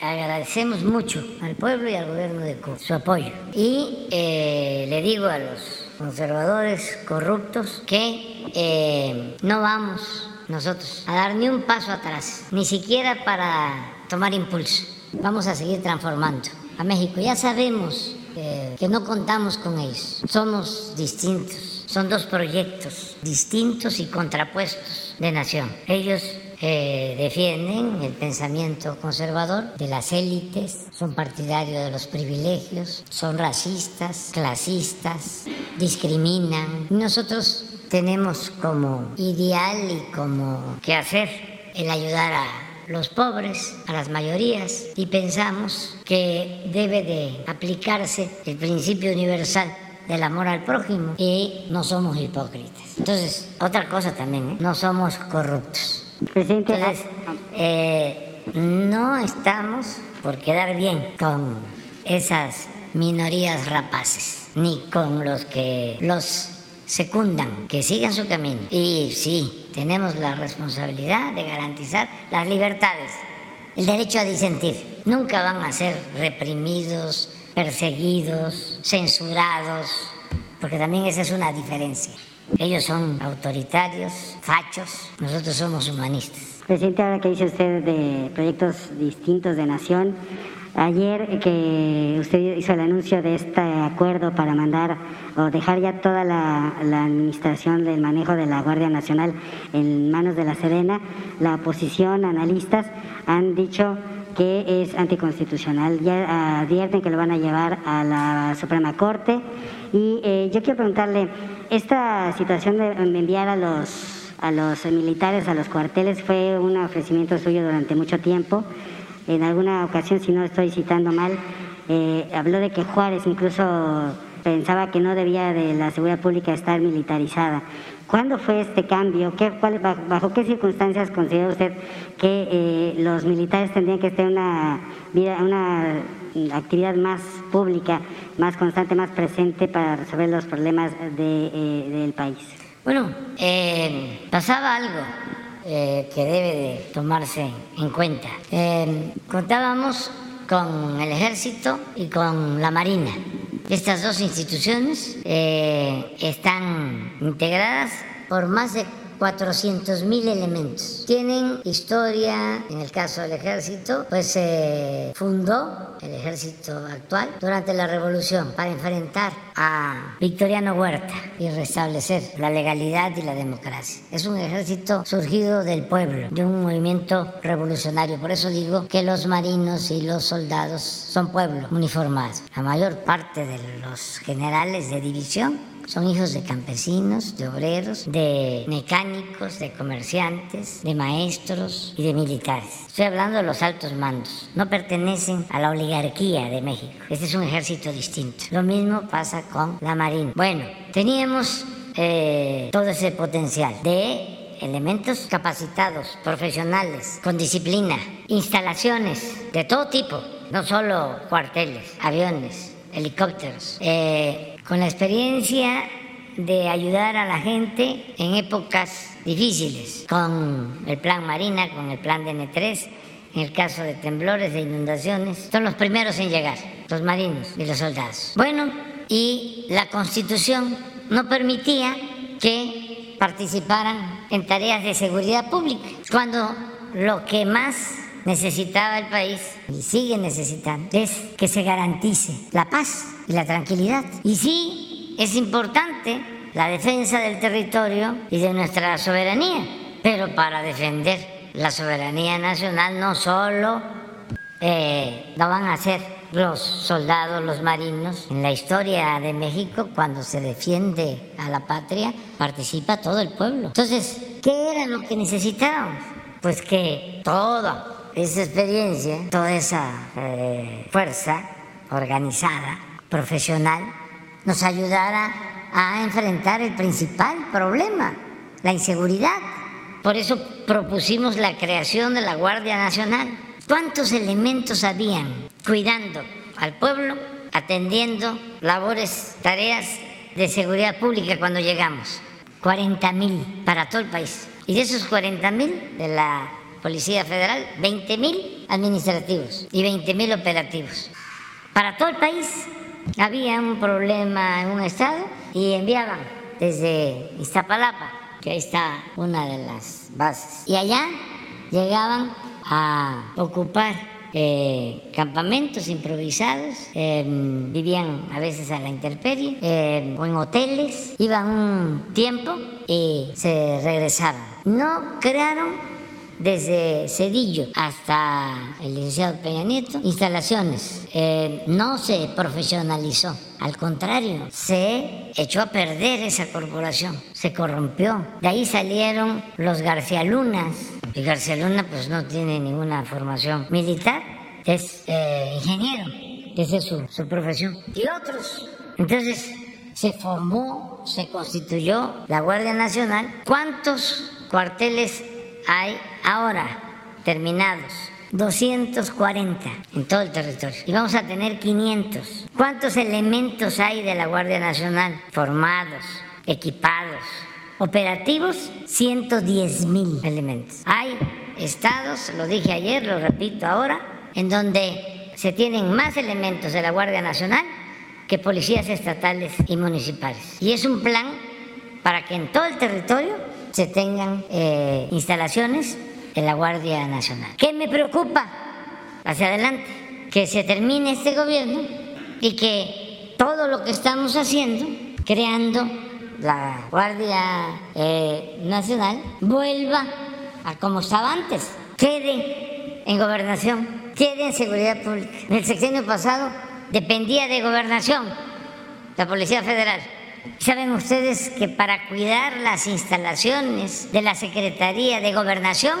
agradecemos mucho al pueblo y al gobierno de Cuba su apoyo. Y le digo a los conservadores corruptos que eh, no vamos nosotros a dar ni un paso atrás, ni siquiera para tomar impulso. Vamos a seguir transformando a México. Ya sabemos eh, que no contamos con ellos. Somos distintos. Son dos proyectos distintos y contrapuestos de nación. Ellos eh, defienden el pensamiento conservador de las élites, son partidarios de los privilegios, son racistas, clasistas, discriminan. Nosotros tenemos como ideal y como que hacer el ayudar a los pobres, a las mayorías, y pensamos que debe de aplicarse el principio universal del amor al prójimo y no somos hipócritas. Entonces, otra cosa también, ¿eh? no somos corruptos. Entonces, eh, no estamos por quedar bien con esas minorías rapaces, ni con los que los secundan, que sigan su camino. Y sí, tenemos la responsabilidad de garantizar las libertades, el derecho a disentir. Nunca van a ser reprimidos, perseguidos, censurados, porque también esa es una diferencia. Ellos son autoritarios, fachos, nosotros somos humanistas. Presidente, ahora que dice usted de proyectos distintos de nación, ayer que usted hizo el anuncio de este acuerdo para mandar o dejar ya toda la, administración del manejo de la Guardia Nacional en manos de la Serena, la oposición, analistas, han dicho que es anticonstitucional. Ya advierten que lo van a llevar a la Suprema Corte. Y eh, yo quiero preguntarle, esta situación de enviar a los, a los militares a los cuarteles fue un ofrecimiento suyo durante mucho tiempo. En alguna ocasión, si no estoy citando mal, eh, habló de que Juárez incluso pensaba que no debía de la seguridad pública estar militarizada. ¿Cuándo fue este cambio? ¿Qué, bajo, qué circunstancias considera usted que eh, los militares tendrían que en una, una actividad más pública, más constante, más presente para resolver los problemas de, eh, del país? Bueno, eh, pasaba algo que debe de tomarse en cuenta. contábamos con el ejército y con la marina. Estas dos instituciones eh, están integradas por más de 400 mil elementos. Tienen historia, en el caso del ejército, pues se fundó el ejército actual durante la revolución para enfrentar a Victoriano Huerta y restablecer la legalidad y la democracia. Es un ejército surgido del pueblo, de un movimiento revolucionario. Por eso digo que los marinos y los soldados son pueblo uniformados. La mayor parte de los generales de división son hijos de campesinos, de obreros, de mecánicos, de comerciantes, de maestros y de militares. Estoy hablando de los altos mandos. No pertenecen a la oligarquía de México. Este es un ejército distinto. Lo mismo pasa con la Marina. Bueno, teníamos eh, todo ese potencial de elementos capacitados, profesionales, con disciplina, instalaciones de todo tipo, no solo cuarteles, aviones, helicópteros, eh, con la experiencia de ayudar a la gente en épocas difíciles, con el plan Marina, con el plan DN3, en el caso de temblores, de inundaciones, son los primeros en llegar, los marinos y los soldados. Bueno, y la constitución no permitía que participaran en tareas de seguridad pública, cuando lo que más necesitaba el país y sigue necesitando es que se garantice la paz y la tranquilidad. Y sí, es importante la defensa del territorio y de nuestra soberanía, pero para defender la soberanía nacional no solo eh, van a hacer los soldados, los marinos. En la historia de México, cuando se defiende a la patria, participa todo el pueblo. Entonces, ¿qué era lo que necesitábamos? Pues que todo esa experiencia, toda esa eh, fuerza organizada, profesional, nos ayudará a enfrentar el principal problema, la inseguridad. Por eso propusimos la creación de la Guardia Nacional. ¿Cuántos elementos habían cuidando al pueblo, atendiendo labores, tareas de seguridad pública cuando llegamos? 40 mil para todo el país. Y de esos 40 mil de la Policía Federal, 20.000 administrativos y 20.000 operativos. Para todo el país había un problema en un estado y enviaban desde Iztapalapa, que ahí está una de las bases, y allá llegaban a ocupar eh, campamentos improvisados, em, vivían a veces a la intemperie em, o en hoteles, iban un tiempo y se regresaban. No crearon desde Cedillo hasta el licenciado Peña Nieto, instalaciones. Eh, no se profesionalizó, al contrario, se echó a perder esa corporación, se corrompió. De ahí salieron los García Lunas, y García Luna pues no tiene ninguna formación militar, es eh, ingeniero, esa es su, su profesión. Y otros. Entonces se formó, se constituyó la Guardia Nacional. ¿Cuántos cuarteles hay ahora terminados 240 en todo el territorio y vamos a tener 500. ¿Cuántos elementos hay de la Guardia Nacional formados, equipados, operativos? 110 mil elementos. Hay estados, lo dije ayer, lo repito ahora, en donde se tienen más elementos de la Guardia Nacional que policías estatales y municipales. Y es un plan para que en todo el territorio se tengan eh, instalaciones en la Guardia Nacional. ¿Qué me preocupa hacia adelante? Que se termine este gobierno y que todo lo que estamos haciendo, creando la Guardia eh, Nacional, vuelva a como estaba antes, quede en gobernación, quede en seguridad pública. En el sexenio pasado dependía de gobernación la Policía Federal Saben ustedes que para cuidar las instalaciones de la Secretaría de Gobernación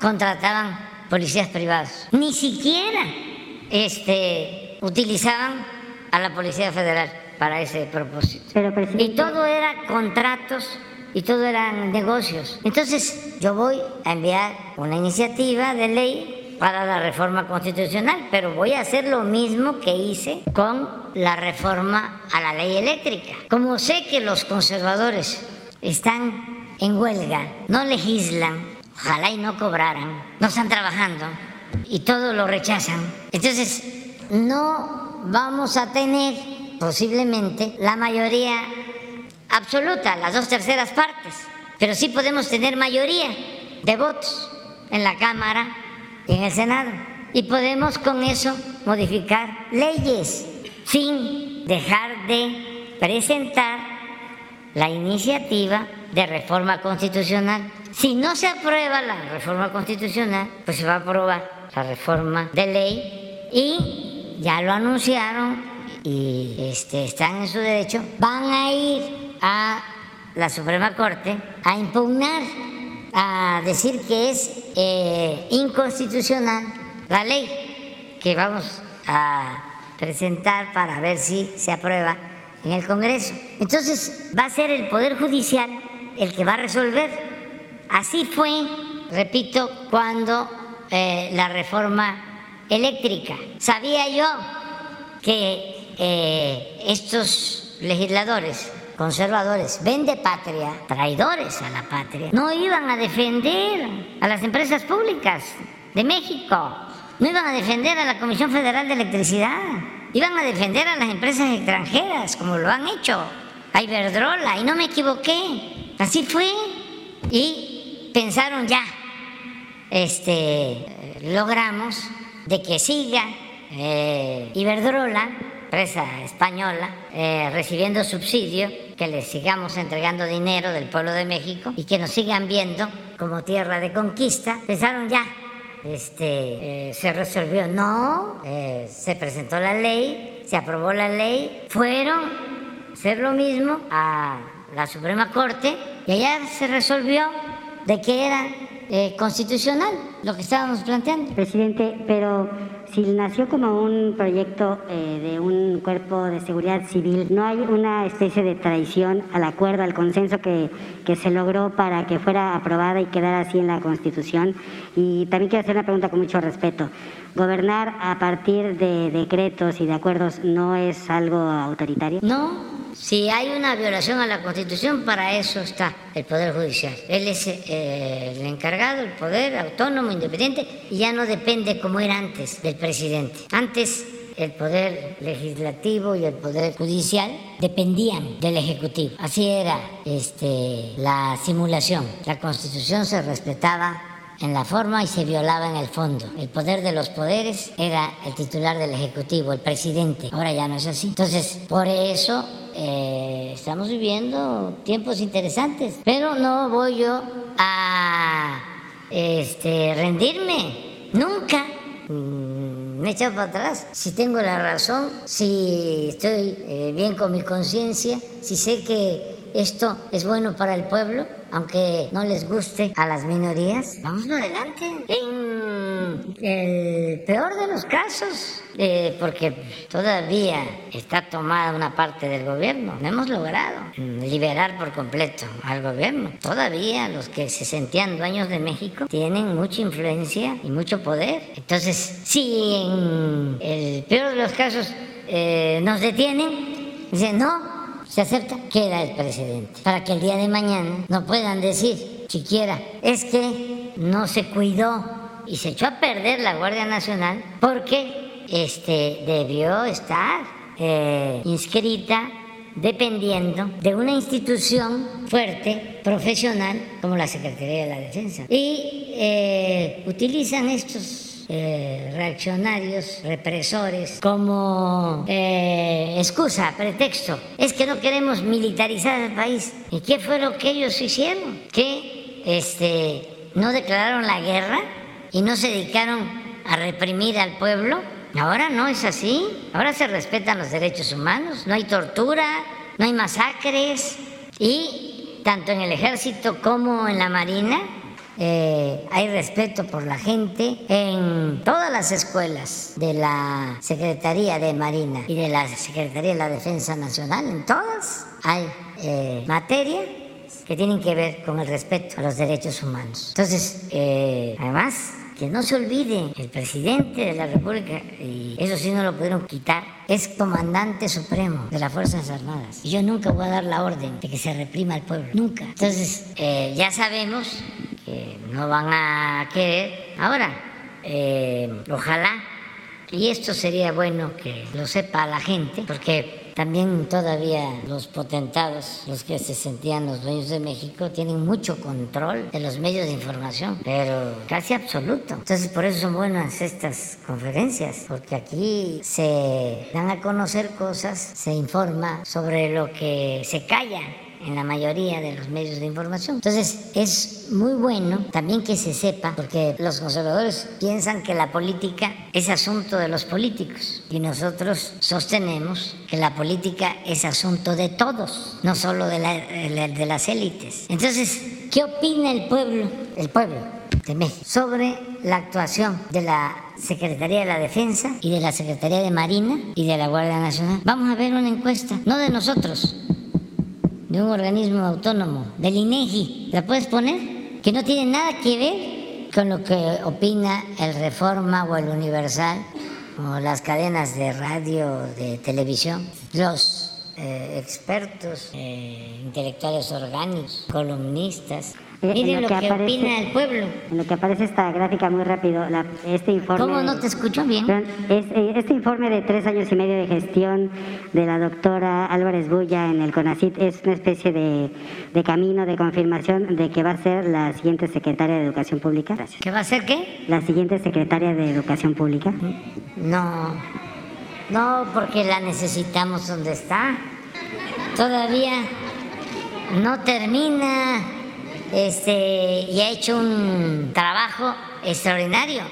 contrataban policías privados. Ni siquiera este, utilizaban a la Policía Federal para ese propósito. y todo era contratos y todo eran negocios. Entonces yo voy a enviar una iniciativa de ley para la reforma constitucional, pero voy a hacer lo mismo que hice con la reforma a la ley eléctrica. Como sé que los conservadores están en huelga, no legislan, ojalá y no cobraran, no están trabajando y todo lo rechazan, entonces no vamos a tener posiblemente la mayoría absoluta, las dos terceras partes pero sí podemos tener mayoría de votos en la Cámara y en el Senado. Y podemos con eso modificar leyes sin dejar de presentar la iniciativa de reforma constitucional. Si no se aprueba la reforma constitucional, pues se va a aprobar la reforma de ley y ya lo anunciaron y este, están en su derecho, van a ir a la Suprema Corte a impugnar, a decir que es eh, inconstitucional la ley que vamos a presentar para ver si se aprueba en el Congreso. Entonces va a ser el Poder Judicial el que va a resolver. Así fue, repito, cuando eh, la reforma eléctrica. Sabía yo que eh, estos legisladores conservadores, vende patria, traidores a la patria, no iban a defender a las empresas públicas de México, no iban a defender a la Comisión Federal de Electricidad, iban a defender a las empresas extranjeras, como lo han hecho, a Iberdrola, y no me equivoqué, así fue, y pensaron ya, este, logramos de que siga eh, Iberdrola, empresa española, eh, recibiendo subsidio, que le sigamos entregando dinero del pueblo de México y que nos sigan viendo como tierra de conquista, pensaron ya, este, eh, se resolvió. No, eh, se presentó la ley, se aprobó la ley, fueron a hacer lo mismo a la Suprema Corte y allá se resolvió de que era eh, constitucional lo que estábamos planteando. Presidente, pero si nació como un proyecto de un cuerpo de seguridad civil, ¿no hay una especie de traición al acuerdo, al consenso que, que se logró para que fuera aprobada y quedara así en la Constitución? Y también quiero hacer una pregunta con mucho respeto. ¿Gobernar a partir de decretos y de acuerdos no es algo autoritario? No, si hay una violación a la Constitución, para eso está el Poder Judicial. Él es eh, el encargado, el poder autónomo, independiente, y ya no depende como era antes del presidente. Antes el poder legislativo y el poder judicial dependían del ejecutivo. Así era este, la simulación. La Constitución se respetaba en la forma y se violaba en el fondo. El poder de los poderes era el titular del Ejecutivo, el presidente. Ahora ya no es así. Entonces, por eso eh, estamos viviendo tiempos interesantes, pero no voy yo a este, rendirme, nunca. Mm, me he para atrás. Si tengo la razón, si estoy eh, bien con mi conciencia, si sé que esto es bueno para el pueblo, aunque no les guste a las minorías. Vamos adelante. En el peor de los casos, eh, porque todavía está tomada una parte del gobierno, no hemos logrado liberar por completo al gobierno. Todavía los que se sentían dueños de México tienen mucha influencia y mucho poder. Entonces, si en el peor de los casos eh, nos detienen, dicen, no, se acepta, queda el presidente. Para que el día de mañana no puedan decir siquiera, es que no se cuidó y se echó a perder la Guardia Nacional porque este, debió estar eh, inscrita dependiendo de una institución fuerte, profesional, como la Secretaría de la Defensa. Y eh, utilizan estos eh, reaccionarios, represores, como eh, excusa, pretexto. Es que no queremos militarizar el país. ¿Y qué fue lo que ellos hicieron? Que este, no declararon la guerra y no se dedicaron a reprimir al pueblo. Ahora no es así. Ahora se respetan los derechos humanos, no hay tortura, no hay masacres y tanto en el ejército como en la marina eh, hay respeto por la gente en todas las escuelas de la Secretaría de Marina y de la Secretaría de la Defensa Nacional, en todas hay eh, materia que tienen que ver con el respeto a los derechos humanos. Entonces, eh, además, no se olvide, el presidente de la República, y eso sí no lo pudieron quitar, es comandante supremo de las Fuerzas Armadas. Y yo nunca voy a dar la orden de que se reprima al pueblo, nunca. Entonces, ya sabemos que no van a querer. Ahora, eh, ojalá, y esto sería bueno que lo sepa la gente, porque también todavía los potentados, los que se sentían los dueños de México, tienen mucho control de los medios de información, pero casi absoluto. Entonces por eso son buenas estas conferencias, porque aquí se dan a conocer cosas, se informa sobre lo que se calla en la mayoría de los medios de información. Entonces es muy bueno también que se sepa, porque los conservadores piensan que la política es asunto de los políticos y nosotros sostenemos que la política es asunto de todos, no solo de, de las élites. Entonces, ¿qué opina el pueblo? El pueblo de México sobre la actuación de la Secretaría de la Defensa y de la Secretaría de Marina y de la Guardia Nacional. Vamos a ver una encuesta, no de nosotros, de un organismo autónomo, del INEGI. ¿La puedes poner? Que no tiene nada que ver con lo que opina el Reforma o el Universal o las cadenas de radio, de televisión. Los eh, expertos, eh, intelectuales orgánicos, columnistas, Miren lo, que, opina el pueblo. En lo que aparece esta gráfica muy rápido, este informe... ¿Cómo no te escucho bien? Eh, este informe de tres años y medio de gestión de la doctora Álvarez Bulla en el CONACIT es una especie de, de camino de confirmación de que va a ser la siguiente secretaria de Educación Pública. ¿Que va a ser qué? La siguiente secretaria de Educación Pública. No, no, porque la necesitamos donde está. Todavía no termina este, y ha hecho un trabajo extraordinario.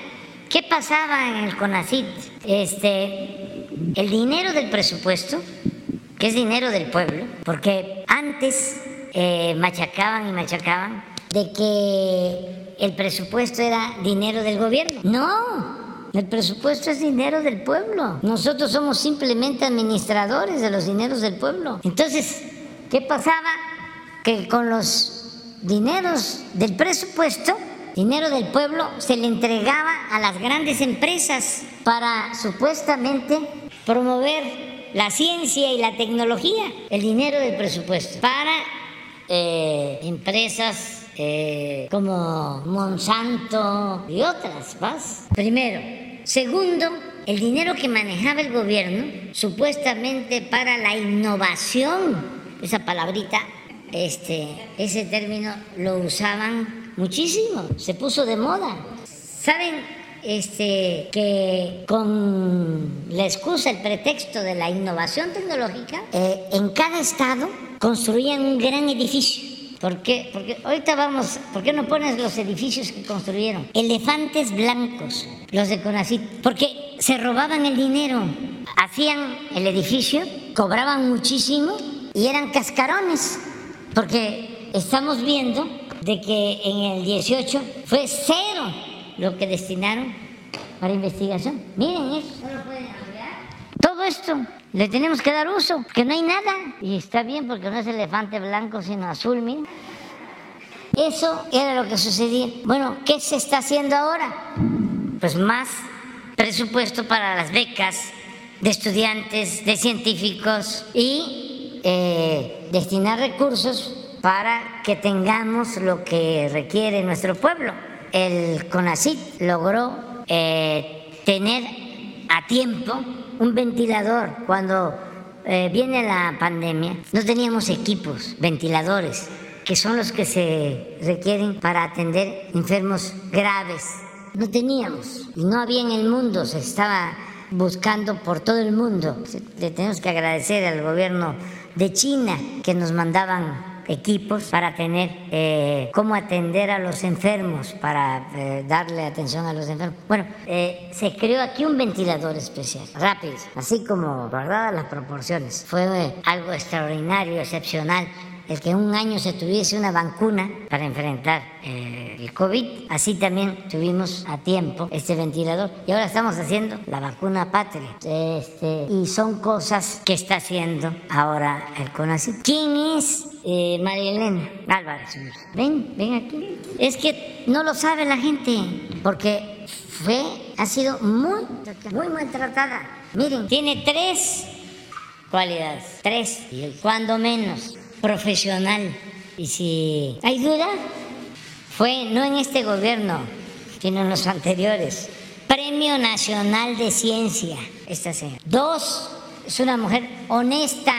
¿Qué pasaba en el CONACIT? Este, el dinero del presupuesto, que es dinero del pueblo, porque antes eh, machacaban y machacaban de que el presupuesto era dinero del gobierno. No, el presupuesto es dinero del pueblo. Nosotros somos simplemente administradores de los dineros del pueblo. Entonces, ¿qué pasaba? Que con los dineros del presupuesto, dinero del pueblo, se le entregaba a las grandes empresas para supuestamente promover la ciencia y la tecnología, el dinero del presupuesto, para eh, empresas eh, como Monsanto y otras más. Primero. Segundo, el dinero que manejaba el gobierno, supuestamente para la innovación, esa palabrita este, ese término lo usaban muchísimo, se puso de moda. ¿Saben este, que con la excusa, el pretexto de la innovación tecnológica, eh, en cada estado construían un gran edificio? ¿Por qué? Porque ahorita vamos, ¿por qué no pones los edificios que construyeron? Elefantes blancos, los de Conacit, porque se robaban el dinero, hacían el edificio, cobraban muchísimo y eran cascarones porque estamos viendo de que en el 18 fue cero lo que destinaron para investigación. Miren eso. Todo esto le tenemos que dar uso, que no hay nada. Y está bien porque no es elefante blanco, sino azul, miren. Eso era lo que sucedía. Bueno, ¿qué se está haciendo ahora? Pues más presupuesto para las becas de estudiantes, de científicos y eh, destinar recursos para que tengamos lo que requiere nuestro pueblo. El CONACIT logró eh, tener a tiempo un ventilador cuando eh, viene la pandemia. No teníamos equipos, ventiladores, que son los que se requieren para atender enfermos graves. No teníamos y no había en el mundo, se estaba buscando por todo el mundo. Le tenemos que agradecer al gobierno de China que nos mandaban equipos para tener eh, cómo atender a los enfermos, para eh, darle atención a los enfermos. Bueno, eh, se creó aquí un ventilador especial, rápido, así como guardadas las proporciones. Fue algo extraordinario, excepcional el que un año se tuviese una vacuna para enfrentar eh, el COVID. Así también tuvimos a tiempo este ventilador y ahora estamos haciendo la vacuna patria. Este, y son cosas que está haciendo ahora el CONACYT. ¿Quién es eh, María Elena Álvarez? Ven, ven aquí. Es que no lo sabe la gente porque fue, ha sido muy, muy maltratada. Miren, tiene tres cualidades, tres, cuando menos profesional. Y si hay duda, fue no en este gobierno, sino en los anteriores. Premio Nacional de Ciencia, esta señora. Dos es una mujer honesta,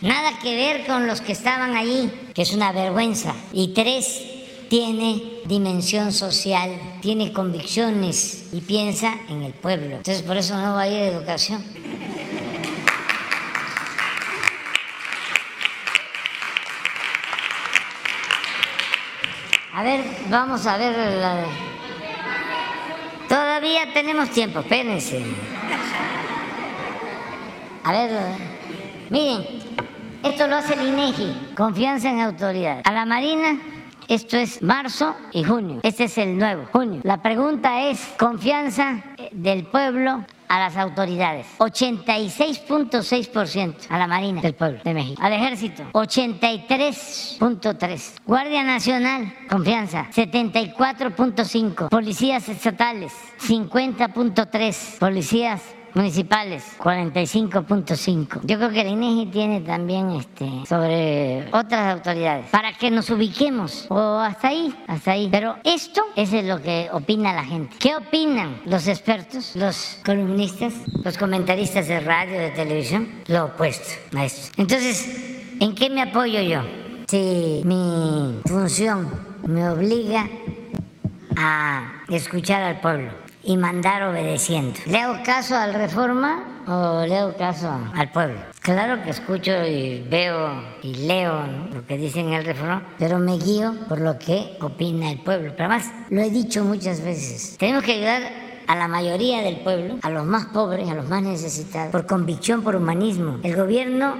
nada que ver con los que estaban allí, que es una vergüenza. Y tres, tiene dimensión social, tiene convicciones y piensa en el pueblo. Entonces por eso no va a ir a educación. A ver, vamos a ver la... Todavía tenemos tiempo, espérense. A ver, miren, esto lo hace el INEGI, confianza en autoridad. A la Marina esto es marzo y junio. Este es el nuevo, junio. La pregunta es confianza del pueblo a las autoridades. 86.6% a la Marina del pueblo de México. Al ejército, 83.3%. Guardia Nacional, confianza, 74.5%. Policías estatales, 50.3%. Policías municipales, 45.5. Yo creo que el INEGI tiene también este, sobre otras autoridades, para que nos ubiquemos, o hasta ahí, hasta ahí. Pero esto es lo que opina la gente. ¿Qué opinan los expertos, los columnistas, los comentaristas de radio, de televisión? Lo opuesto a esto. Entonces, ¿en qué me apoyo yo? Si mi función me obliga a escuchar al pueblo y mandar obedeciendo. ¿Le hago caso al reforma o le hago caso al pueblo? Claro que escucho y veo y leo lo que dicen el reforma, pero me guío por lo que opina el pueblo. Pero además, lo he dicho muchas veces, tenemos que ayudar a la mayoría del pueblo, a los más pobres, a los más necesitados, por convicción, por humanismo. El gobierno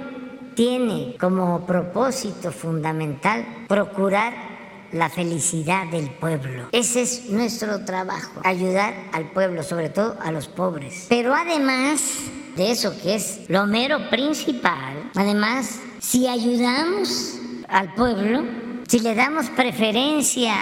tiene como propósito fundamental procurar la felicidad del pueblo. Ese es nuestro trabajo, ayudar al pueblo, sobre todo a los pobres. Pero además de eso que es lo mero principal, además, si ayudamos al pueblo, si le damos preferencia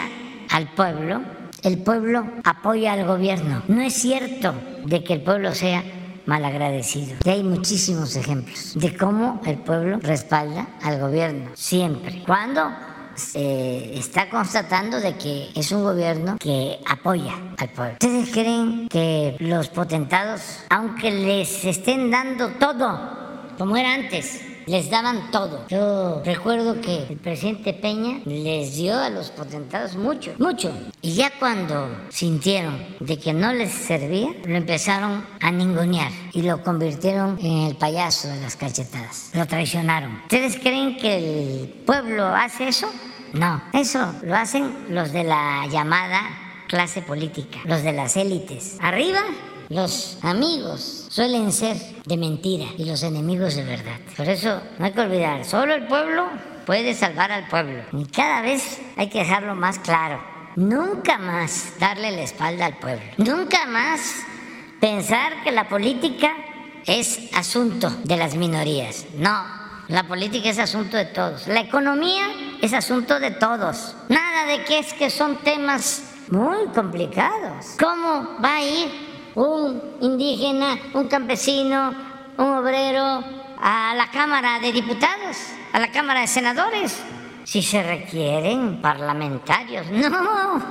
al pueblo, el pueblo apoya al gobierno. No es cierto de que el pueblo sea malagradecido. Y hay muchísimos ejemplos de cómo el pueblo respalda al gobierno, siempre. ¿Cuándo? Se está constatando de que es un gobierno que apoya al pueblo. ¿Ustedes creen que los potentados, aunque les estén dando todo, como era antes, les daban todo. Yo recuerdo que el presidente Peña les dio a los potentados mucho, mucho. Y ya cuando sintieron de que no les servía, lo empezaron a ningunear y lo convirtieron en el payaso de las cachetadas. Lo traicionaron. ¿Ustedes creen que el pueblo hace eso? No, eso lo hacen los de la llamada clase política, los de las élites. Arriba los amigos suelen ser de mentira y los enemigos de verdad. Por eso no hay que olvidar, solo el pueblo puede salvar al pueblo. Y cada vez hay que dejarlo más claro. Nunca más darle la espalda al pueblo. Nunca más pensar que la política es asunto de las minorías. No, la política es asunto de todos. La economía es asunto de todos. Nada de que es que son temas muy complicados. ¿Cómo va a ir un indígena, un campesino, un obrero a la Cámara de Diputados, a la Cámara de Senadores, si se requieren parlamentarios. No,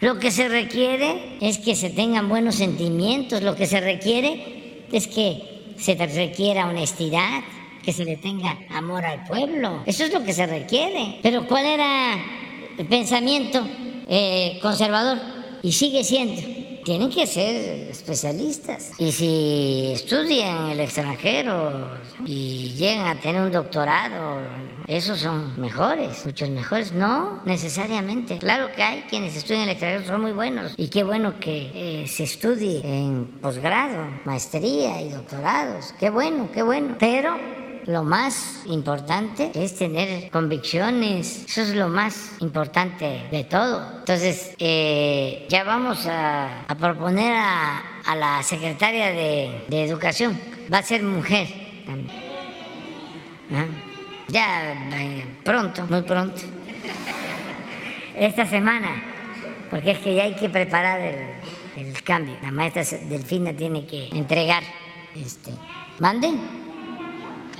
lo que se requiere es que se tengan buenos sentimientos, lo que se requiere es que se requiera honestidad, que se le tenga amor al pueblo. Eso es lo que se requiere. Pero ¿cuál era el pensamiento eh, conservador? Y sigue siendo tienen que ser especialistas. Y si estudian el extranjero y llegan a tener un doctorado, esos son mejores, muchos mejores. No necesariamente. Claro que hay quienes estudian el extranjero, son muy buenos. Y qué bueno que eh, se estudie en posgrado, maestría y doctorados. Qué bueno, qué bueno. Pero lo más importante es tener convicciones. Eso es lo más importante de todo. Entonces, eh, ya vamos a, proponer a, la secretaria de, Educación. Va a ser mujer también. ¿Ah? Ya eh, pronto, muy pronto. Esta semana, porque es que ya hay que preparar el, el cambio. La maestra Delfina tiene que entregar. Este, ¿Mande?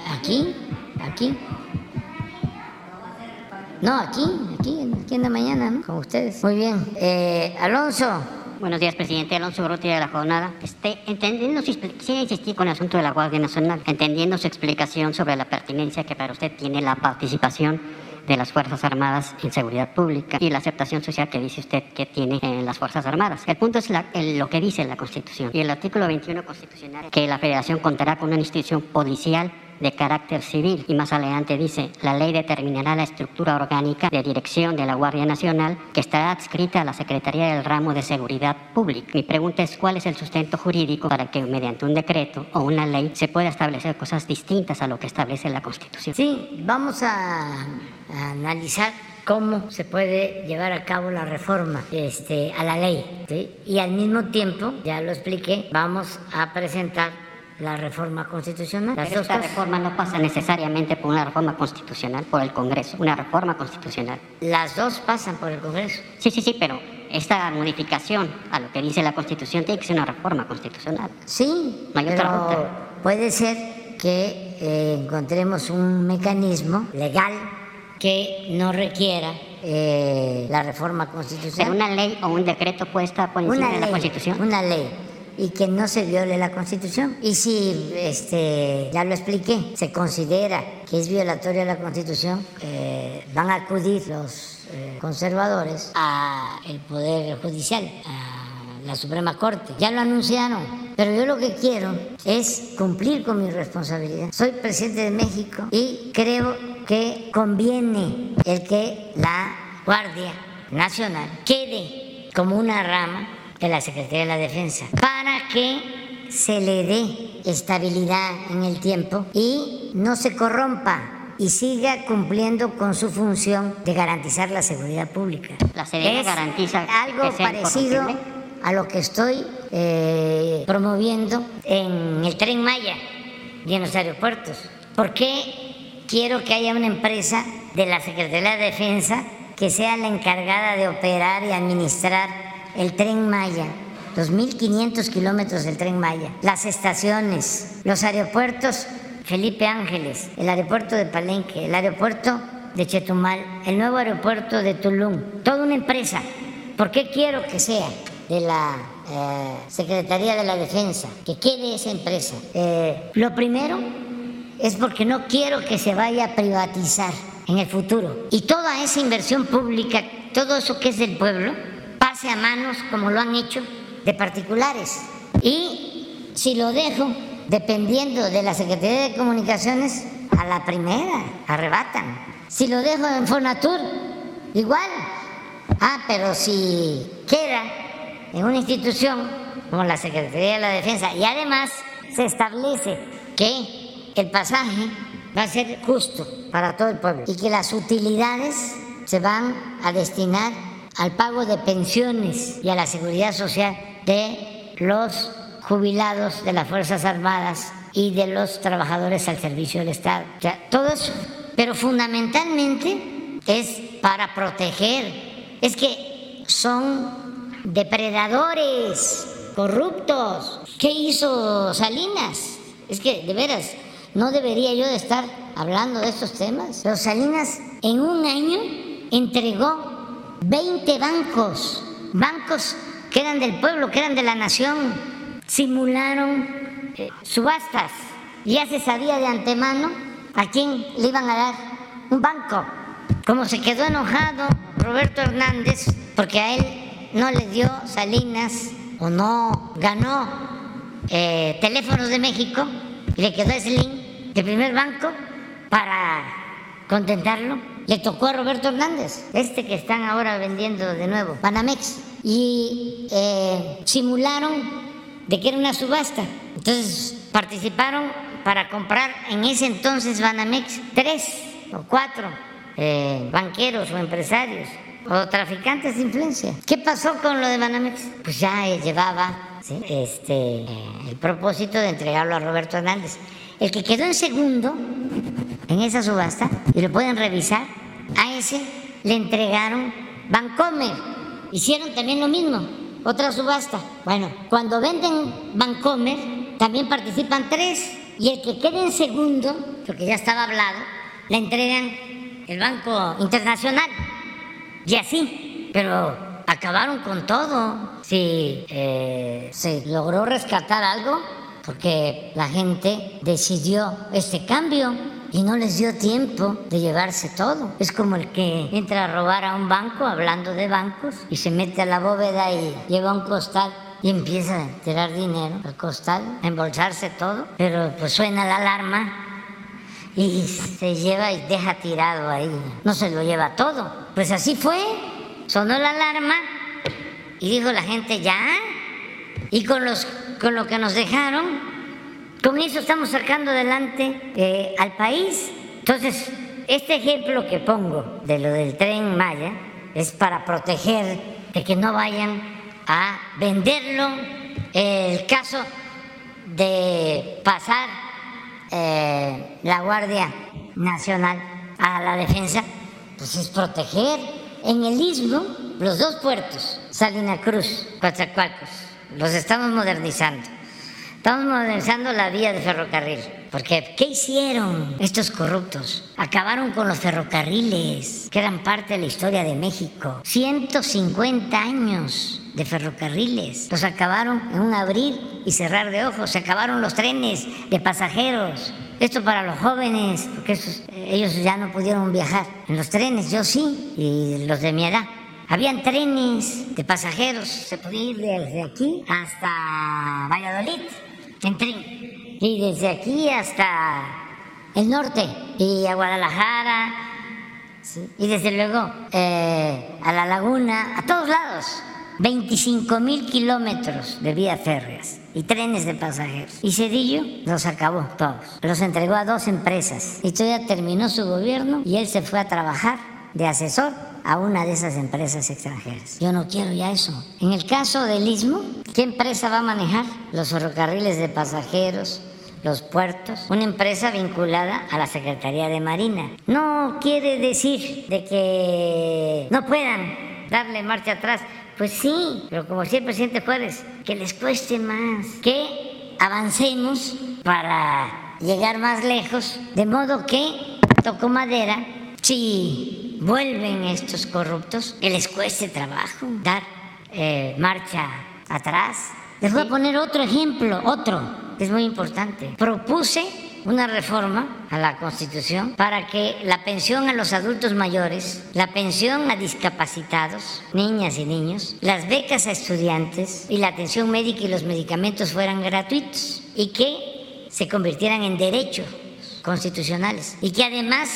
Aquí, aquí. No, aquí, aquí, aquí en la mañana, ¿no? Con ustedes. Muy bien. Eh, Alonso, Buenos días, presidente Alonso Urrutia de la jornada. Este, entendiendo su, quisiera insistir con el asunto de la Guardia Nacional, entendiendo su explicación sobre la pertinencia que para usted tiene la participación de las Fuerzas Armadas en seguridad pública y la aceptación social que dice usted que tiene en las Fuerzas Armadas. El punto es lo que dice la Constitución y el artículo 21 constitucional que la Federación contará con una institución policial de carácter civil y más adelante dice, la ley determinará la estructura orgánica de dirección de la Guardia Nacional que estará adscrita a la Secretaría del Ramo de Seguridad Pública. Mi pregunta es cuál es el sustento jurídico para que mediante un decreto o una ley se pueda establecer cosas distintas a lo que establece la Constitución. Sí, vamos a, analizar cómo se puede llevar a cabo la reforma este, a la ley. Y al mismo tiempo, ya lo expliqué, vamos a presentar la reforma constitucional. Pero esta reforma no pasa necesariamente por una reforma constitucional, por el Congreso, una reforma constitucional. Las dos pasan por el Congreso. Sí, sí, sí, pero esta modificación a lo que dice la Constitución tiene que ser una reforma constitucional. Sí, no hay otra ruta. puede ser que eh, encontremos un mecanismo legal que no requiera eh, la reforma constitucional. Pero una ley o un decreto puede estar por encima de la Constitución. Una ley y que no se viole la Constitución. Y si, este, ya lo expliqué, se considera que es violatoria la Constitución, eh, van a acudir los eh, conservadores al Poder Judicial, a la Suprema Corte. Ya lo anunciaron. Pero yo lo que quiero es cumplir con mi responsabilidad. Soy presidente de México y creo que conviene el que la Guardia Nacional quede como una rama de la Secretaría de la Defensa para que se le dé estabilidad en el tiempo y no se corrompa y siga cumpliendo con su función de garantizar la seguridad pública. La seguridad garantiza algo parecido a lo que estoy eh, promoviendo en el tren Maya y en los aeropuertos. ¿Por qué quiero que haya una empresa de la Secretaría de la Defensa que sea la encargada de operar y administrar el tren Maya, 2.500 kilómetros del tren Maya, las estaciones, los aeropuertos Felipe Ángeles, el aeropuerto de Palenque, el aeropuerto de Chetumal, el nuevo aeropuerto de Tulum, toda una empresa. ¿Por qué quiero que sea de la eh, Secretaría de la Defensa, que quede esa empresa? Eh, lo primero es porque no quiero que se vaya a privatizar en el futuro. Y toda esa inversión pública, todo eso que es del pueblo, a manos, como lo han hecho, de particulares. Y si lo dejo, dependiendo de la Secretaría de Comunicaciones, a la primera arrebatan. Si lo dejo en Fonatur, igual. Ah, pero si queda en una institución como la Secretaría de la Defensa y además se establece que el pasaje va a ser justo para todo el pueblo y que las utilidades se van a destinar al pago de pensiones y a la seguridad social de los jubilados de las Fuerzas Armadas y de los trabajadores al servicio del Estado. O sea, todo eso. Pero fundamentalmente es para proteger. Es que son depredadores, corruptos. ¿Qué hizo Salinas? Es que, de veras, no debería yo de estar hablando de estos temas. Pero Salinas en un año entregó 20 bancos, bancos que eran del pueblo, que eran de la nación, simularon eh, subastas. Ya se sabía de antemano a quién le iban a dar un banco. Como se quedó enojado Roberto Hernández porque a él no le dio Salinas o no ganó eh, Teléfonos de México y le quedó Slim, el primer banco, para contentarlo le tocó a Roberto Hernández, este que están ahora vendiendo de nuevo, Banamex, y eh, simularon de que era una subasta. Entonces participaron para comprar en ese entonces Banamex tres o cuatro eh, banqueros o empresarios o traficantes de influencia. ¿Qué pasó con lo de Banamex? Pues ya llevaba este, el propósito de entregarlo a Roberto Hernández. El que quedó en segundo en esa subasta, y lo pueden revisar, a ese le entregaron Bancomer. Hicieron también lo mismo, otra subasta. Bueno, cuando venden Bancomer, también participan tres, y el que quede en segundo, porque ya estaba hablado, le entregan el Banco Internacional. Y así, pero acabaron con todo. Si eh, se logró rescatar algo, porque la gente decidió este cambio y no les dio tiempo de llevarse todo. Es como el que entra a robar a un banco, hablando de bancos, y se mete a la bóveda y lleva un costal y empieza a tirar dinero al costal, a embolsarse todo, pero pues suena la alarma y se lleva y deja tirado ahí. No se lo lleva todo. Pues así fue. Sonó la alarma y dijo la gente ya. Y con, los, con lo que nos dejaron, con eso estamos sacando adelante eh, al país. Entonces, este ejemplo que pongo de lo del tren Maya es para proteger de que no vayan a venderlo. El caso de pasar eh, la Guardia Nacional a la defensa, pues es proteger. En el istmo, los dos puertos, Salina Cruz, Coatzacoalcos, los estamos modernizando. Estamos modernizando la vía de ferrocarril. Porque, ¿qué hicieron estos corruptos? Acabaron con los ferrocarriles, que eran parte de la historia de México. 150 años de ferrocarriles. Los acabaron en un abrir y cerrar de ojos. Se acabaron los trenes de pasajeros. Esto para los jóvenes, porque ellos ya no pudieron viajar en los trenes, yo sí, y los de mi edad. Habían trenes de pasajeros, se podía ir desde aquí hasta Valladolid en tren, y desde aquí hasta el norte, y a Guadalajara, y desde luego eh, a la laguna, a todos lados. 25 mil kilómetros de vías férreas y trenes de pasajeros. Y Cedillo los acabó todos. Los entregó a dos empresas. Y todavía terminó su gobierno y él se fue a trabajar de asesor a una de esas empresas extranjeras. Yo no quiero ya eso. En el caso del Istmo, ¿qué empresa va a manejar los ferrocarriles de pasajeros? los puertos, una empresa vinculada a la Secretaría de Marina. No quiere decir de que no puedan darle marcha atrás, pues sí, pero como decía el presidente que les cueste más, que avancemos para llegar más lejos, de modo que, toco madera, si vuelven estos corruptos, que les cueste trabajo dar eh, marcha atrás. Les voy a poner otro ejemplo, otro, que es muy importante. Propuse una reforma a la Constitución para que la pensión a los adultos mayores, la pensión a discapacitados, niñas y niños, las becas a estudiantes y la atención médica y los medicamentos fueran gratuitos y que se convirtieran en derechos constitucionales y que además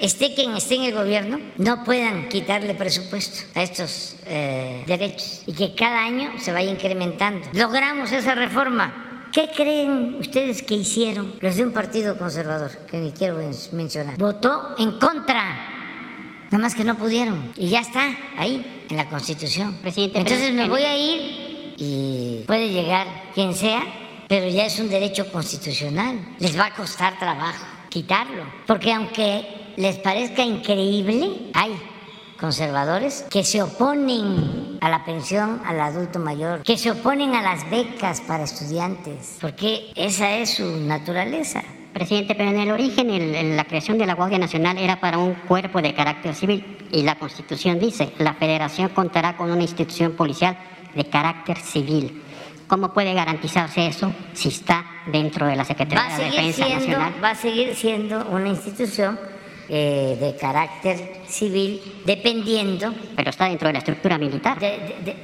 esté quien esté en el gobierno, no puedan quitarle presupuesto a estos eh, derechos y que cada año se vaya incrementando. Logramos esa reforma ¿Qué creen ustedes que hicieron los de un partido conservador, que ni quiero mencionar? Votó en contra. Nada más que no pudieron. Y ya está ahí, en la Constitución. Presidente, Entonces me voy a ir y puede llegar quien sea, pero ya es un derecho constitucional. Les va a costar trabajo quitarlo. Porque aunque les parezca increíble, hay conservadores que se oponen a la pensión al adulto mayor, que se oponen a las becas para estudiantes, porque esa es su naturaleza. Presidente, pero en el origen el, la creación de la Guardia Nacional era para un cuerpo de carácter civil y la Constitución dice, la Federación contará con una institución policial de carácter civil. ¿Cómo puede garantizarse eso si está dentro de la Secretaría de Defensa Nacional? Va a seguir siendo una institución eh, de carácter civil, dependiendo... Pero está dentro de la estructura militar.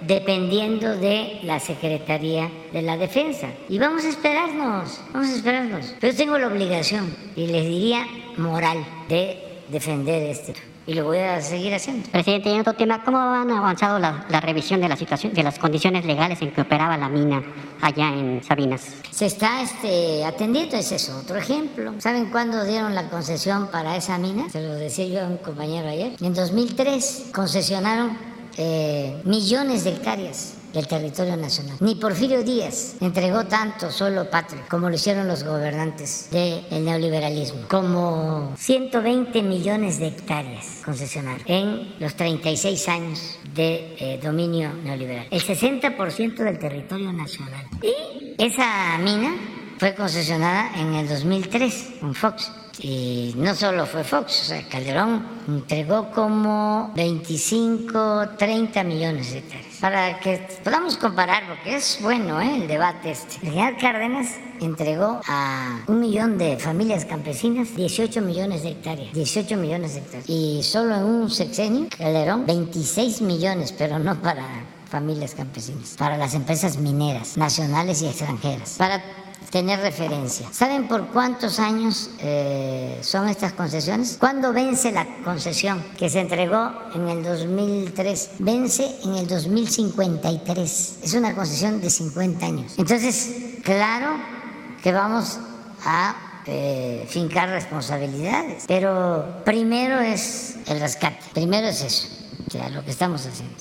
dependiendo de la Secretaría de la Defensa. Y vamos a esperarnos, vamos a esperarnos. Pero tengo la obligación, y les diría moral, de defender esto y lo voy a seguir haciendo. Presidente, y en otro tema, ¿cómo han avanzado la, la, revisión de la situación, de las condiciones legales en que operaba la mina allá en Sabinas? Se está este, atendiendo, es eso, otro ejemplo. ¿Saben cuándo dieron la concesión para esa mina? Se lo decía yo a un compañero ayer. En 2003 concesionaron eh, millones de hectáreas del territorio nacional. Ni Porfirio Díaz entregó tanto solo patria como lo hicieron los gobernantes del neoliberalismo, como 120 millones de hectáreas concesionaron en los 36 años de eh, dominio neoliberal, el 60% del territorio nacional. Y esa mina fue concesionada en el 2003 con Fox Y no solo fue Fox, o Calderón entregó como 25, 30 millones de hectáreas. Para que podamos comparar, porque es bueno ¿eh? el debate este. El general Cárdenas entregó a un millón de familias campesinas 18 millones de hectáreas. 18 millones de hectáreas. Y solo en un sexenio, Calderón, 26 millones, pero no para familias campesinas, para las empresas mineras, nacionales y extranjeras, para tener referencia. ¿Saben por cuántos años eh, son estas concesiones? ¿Cuándo vence la concesión que se entregó en el 2003? Vence en el 2053. Es una concesión de 50 años. Entonces, claro que vamos a eh, fincar responsabilidades, pero primero es el rescate, primero es eso, o sea, lo que estamos haciendo.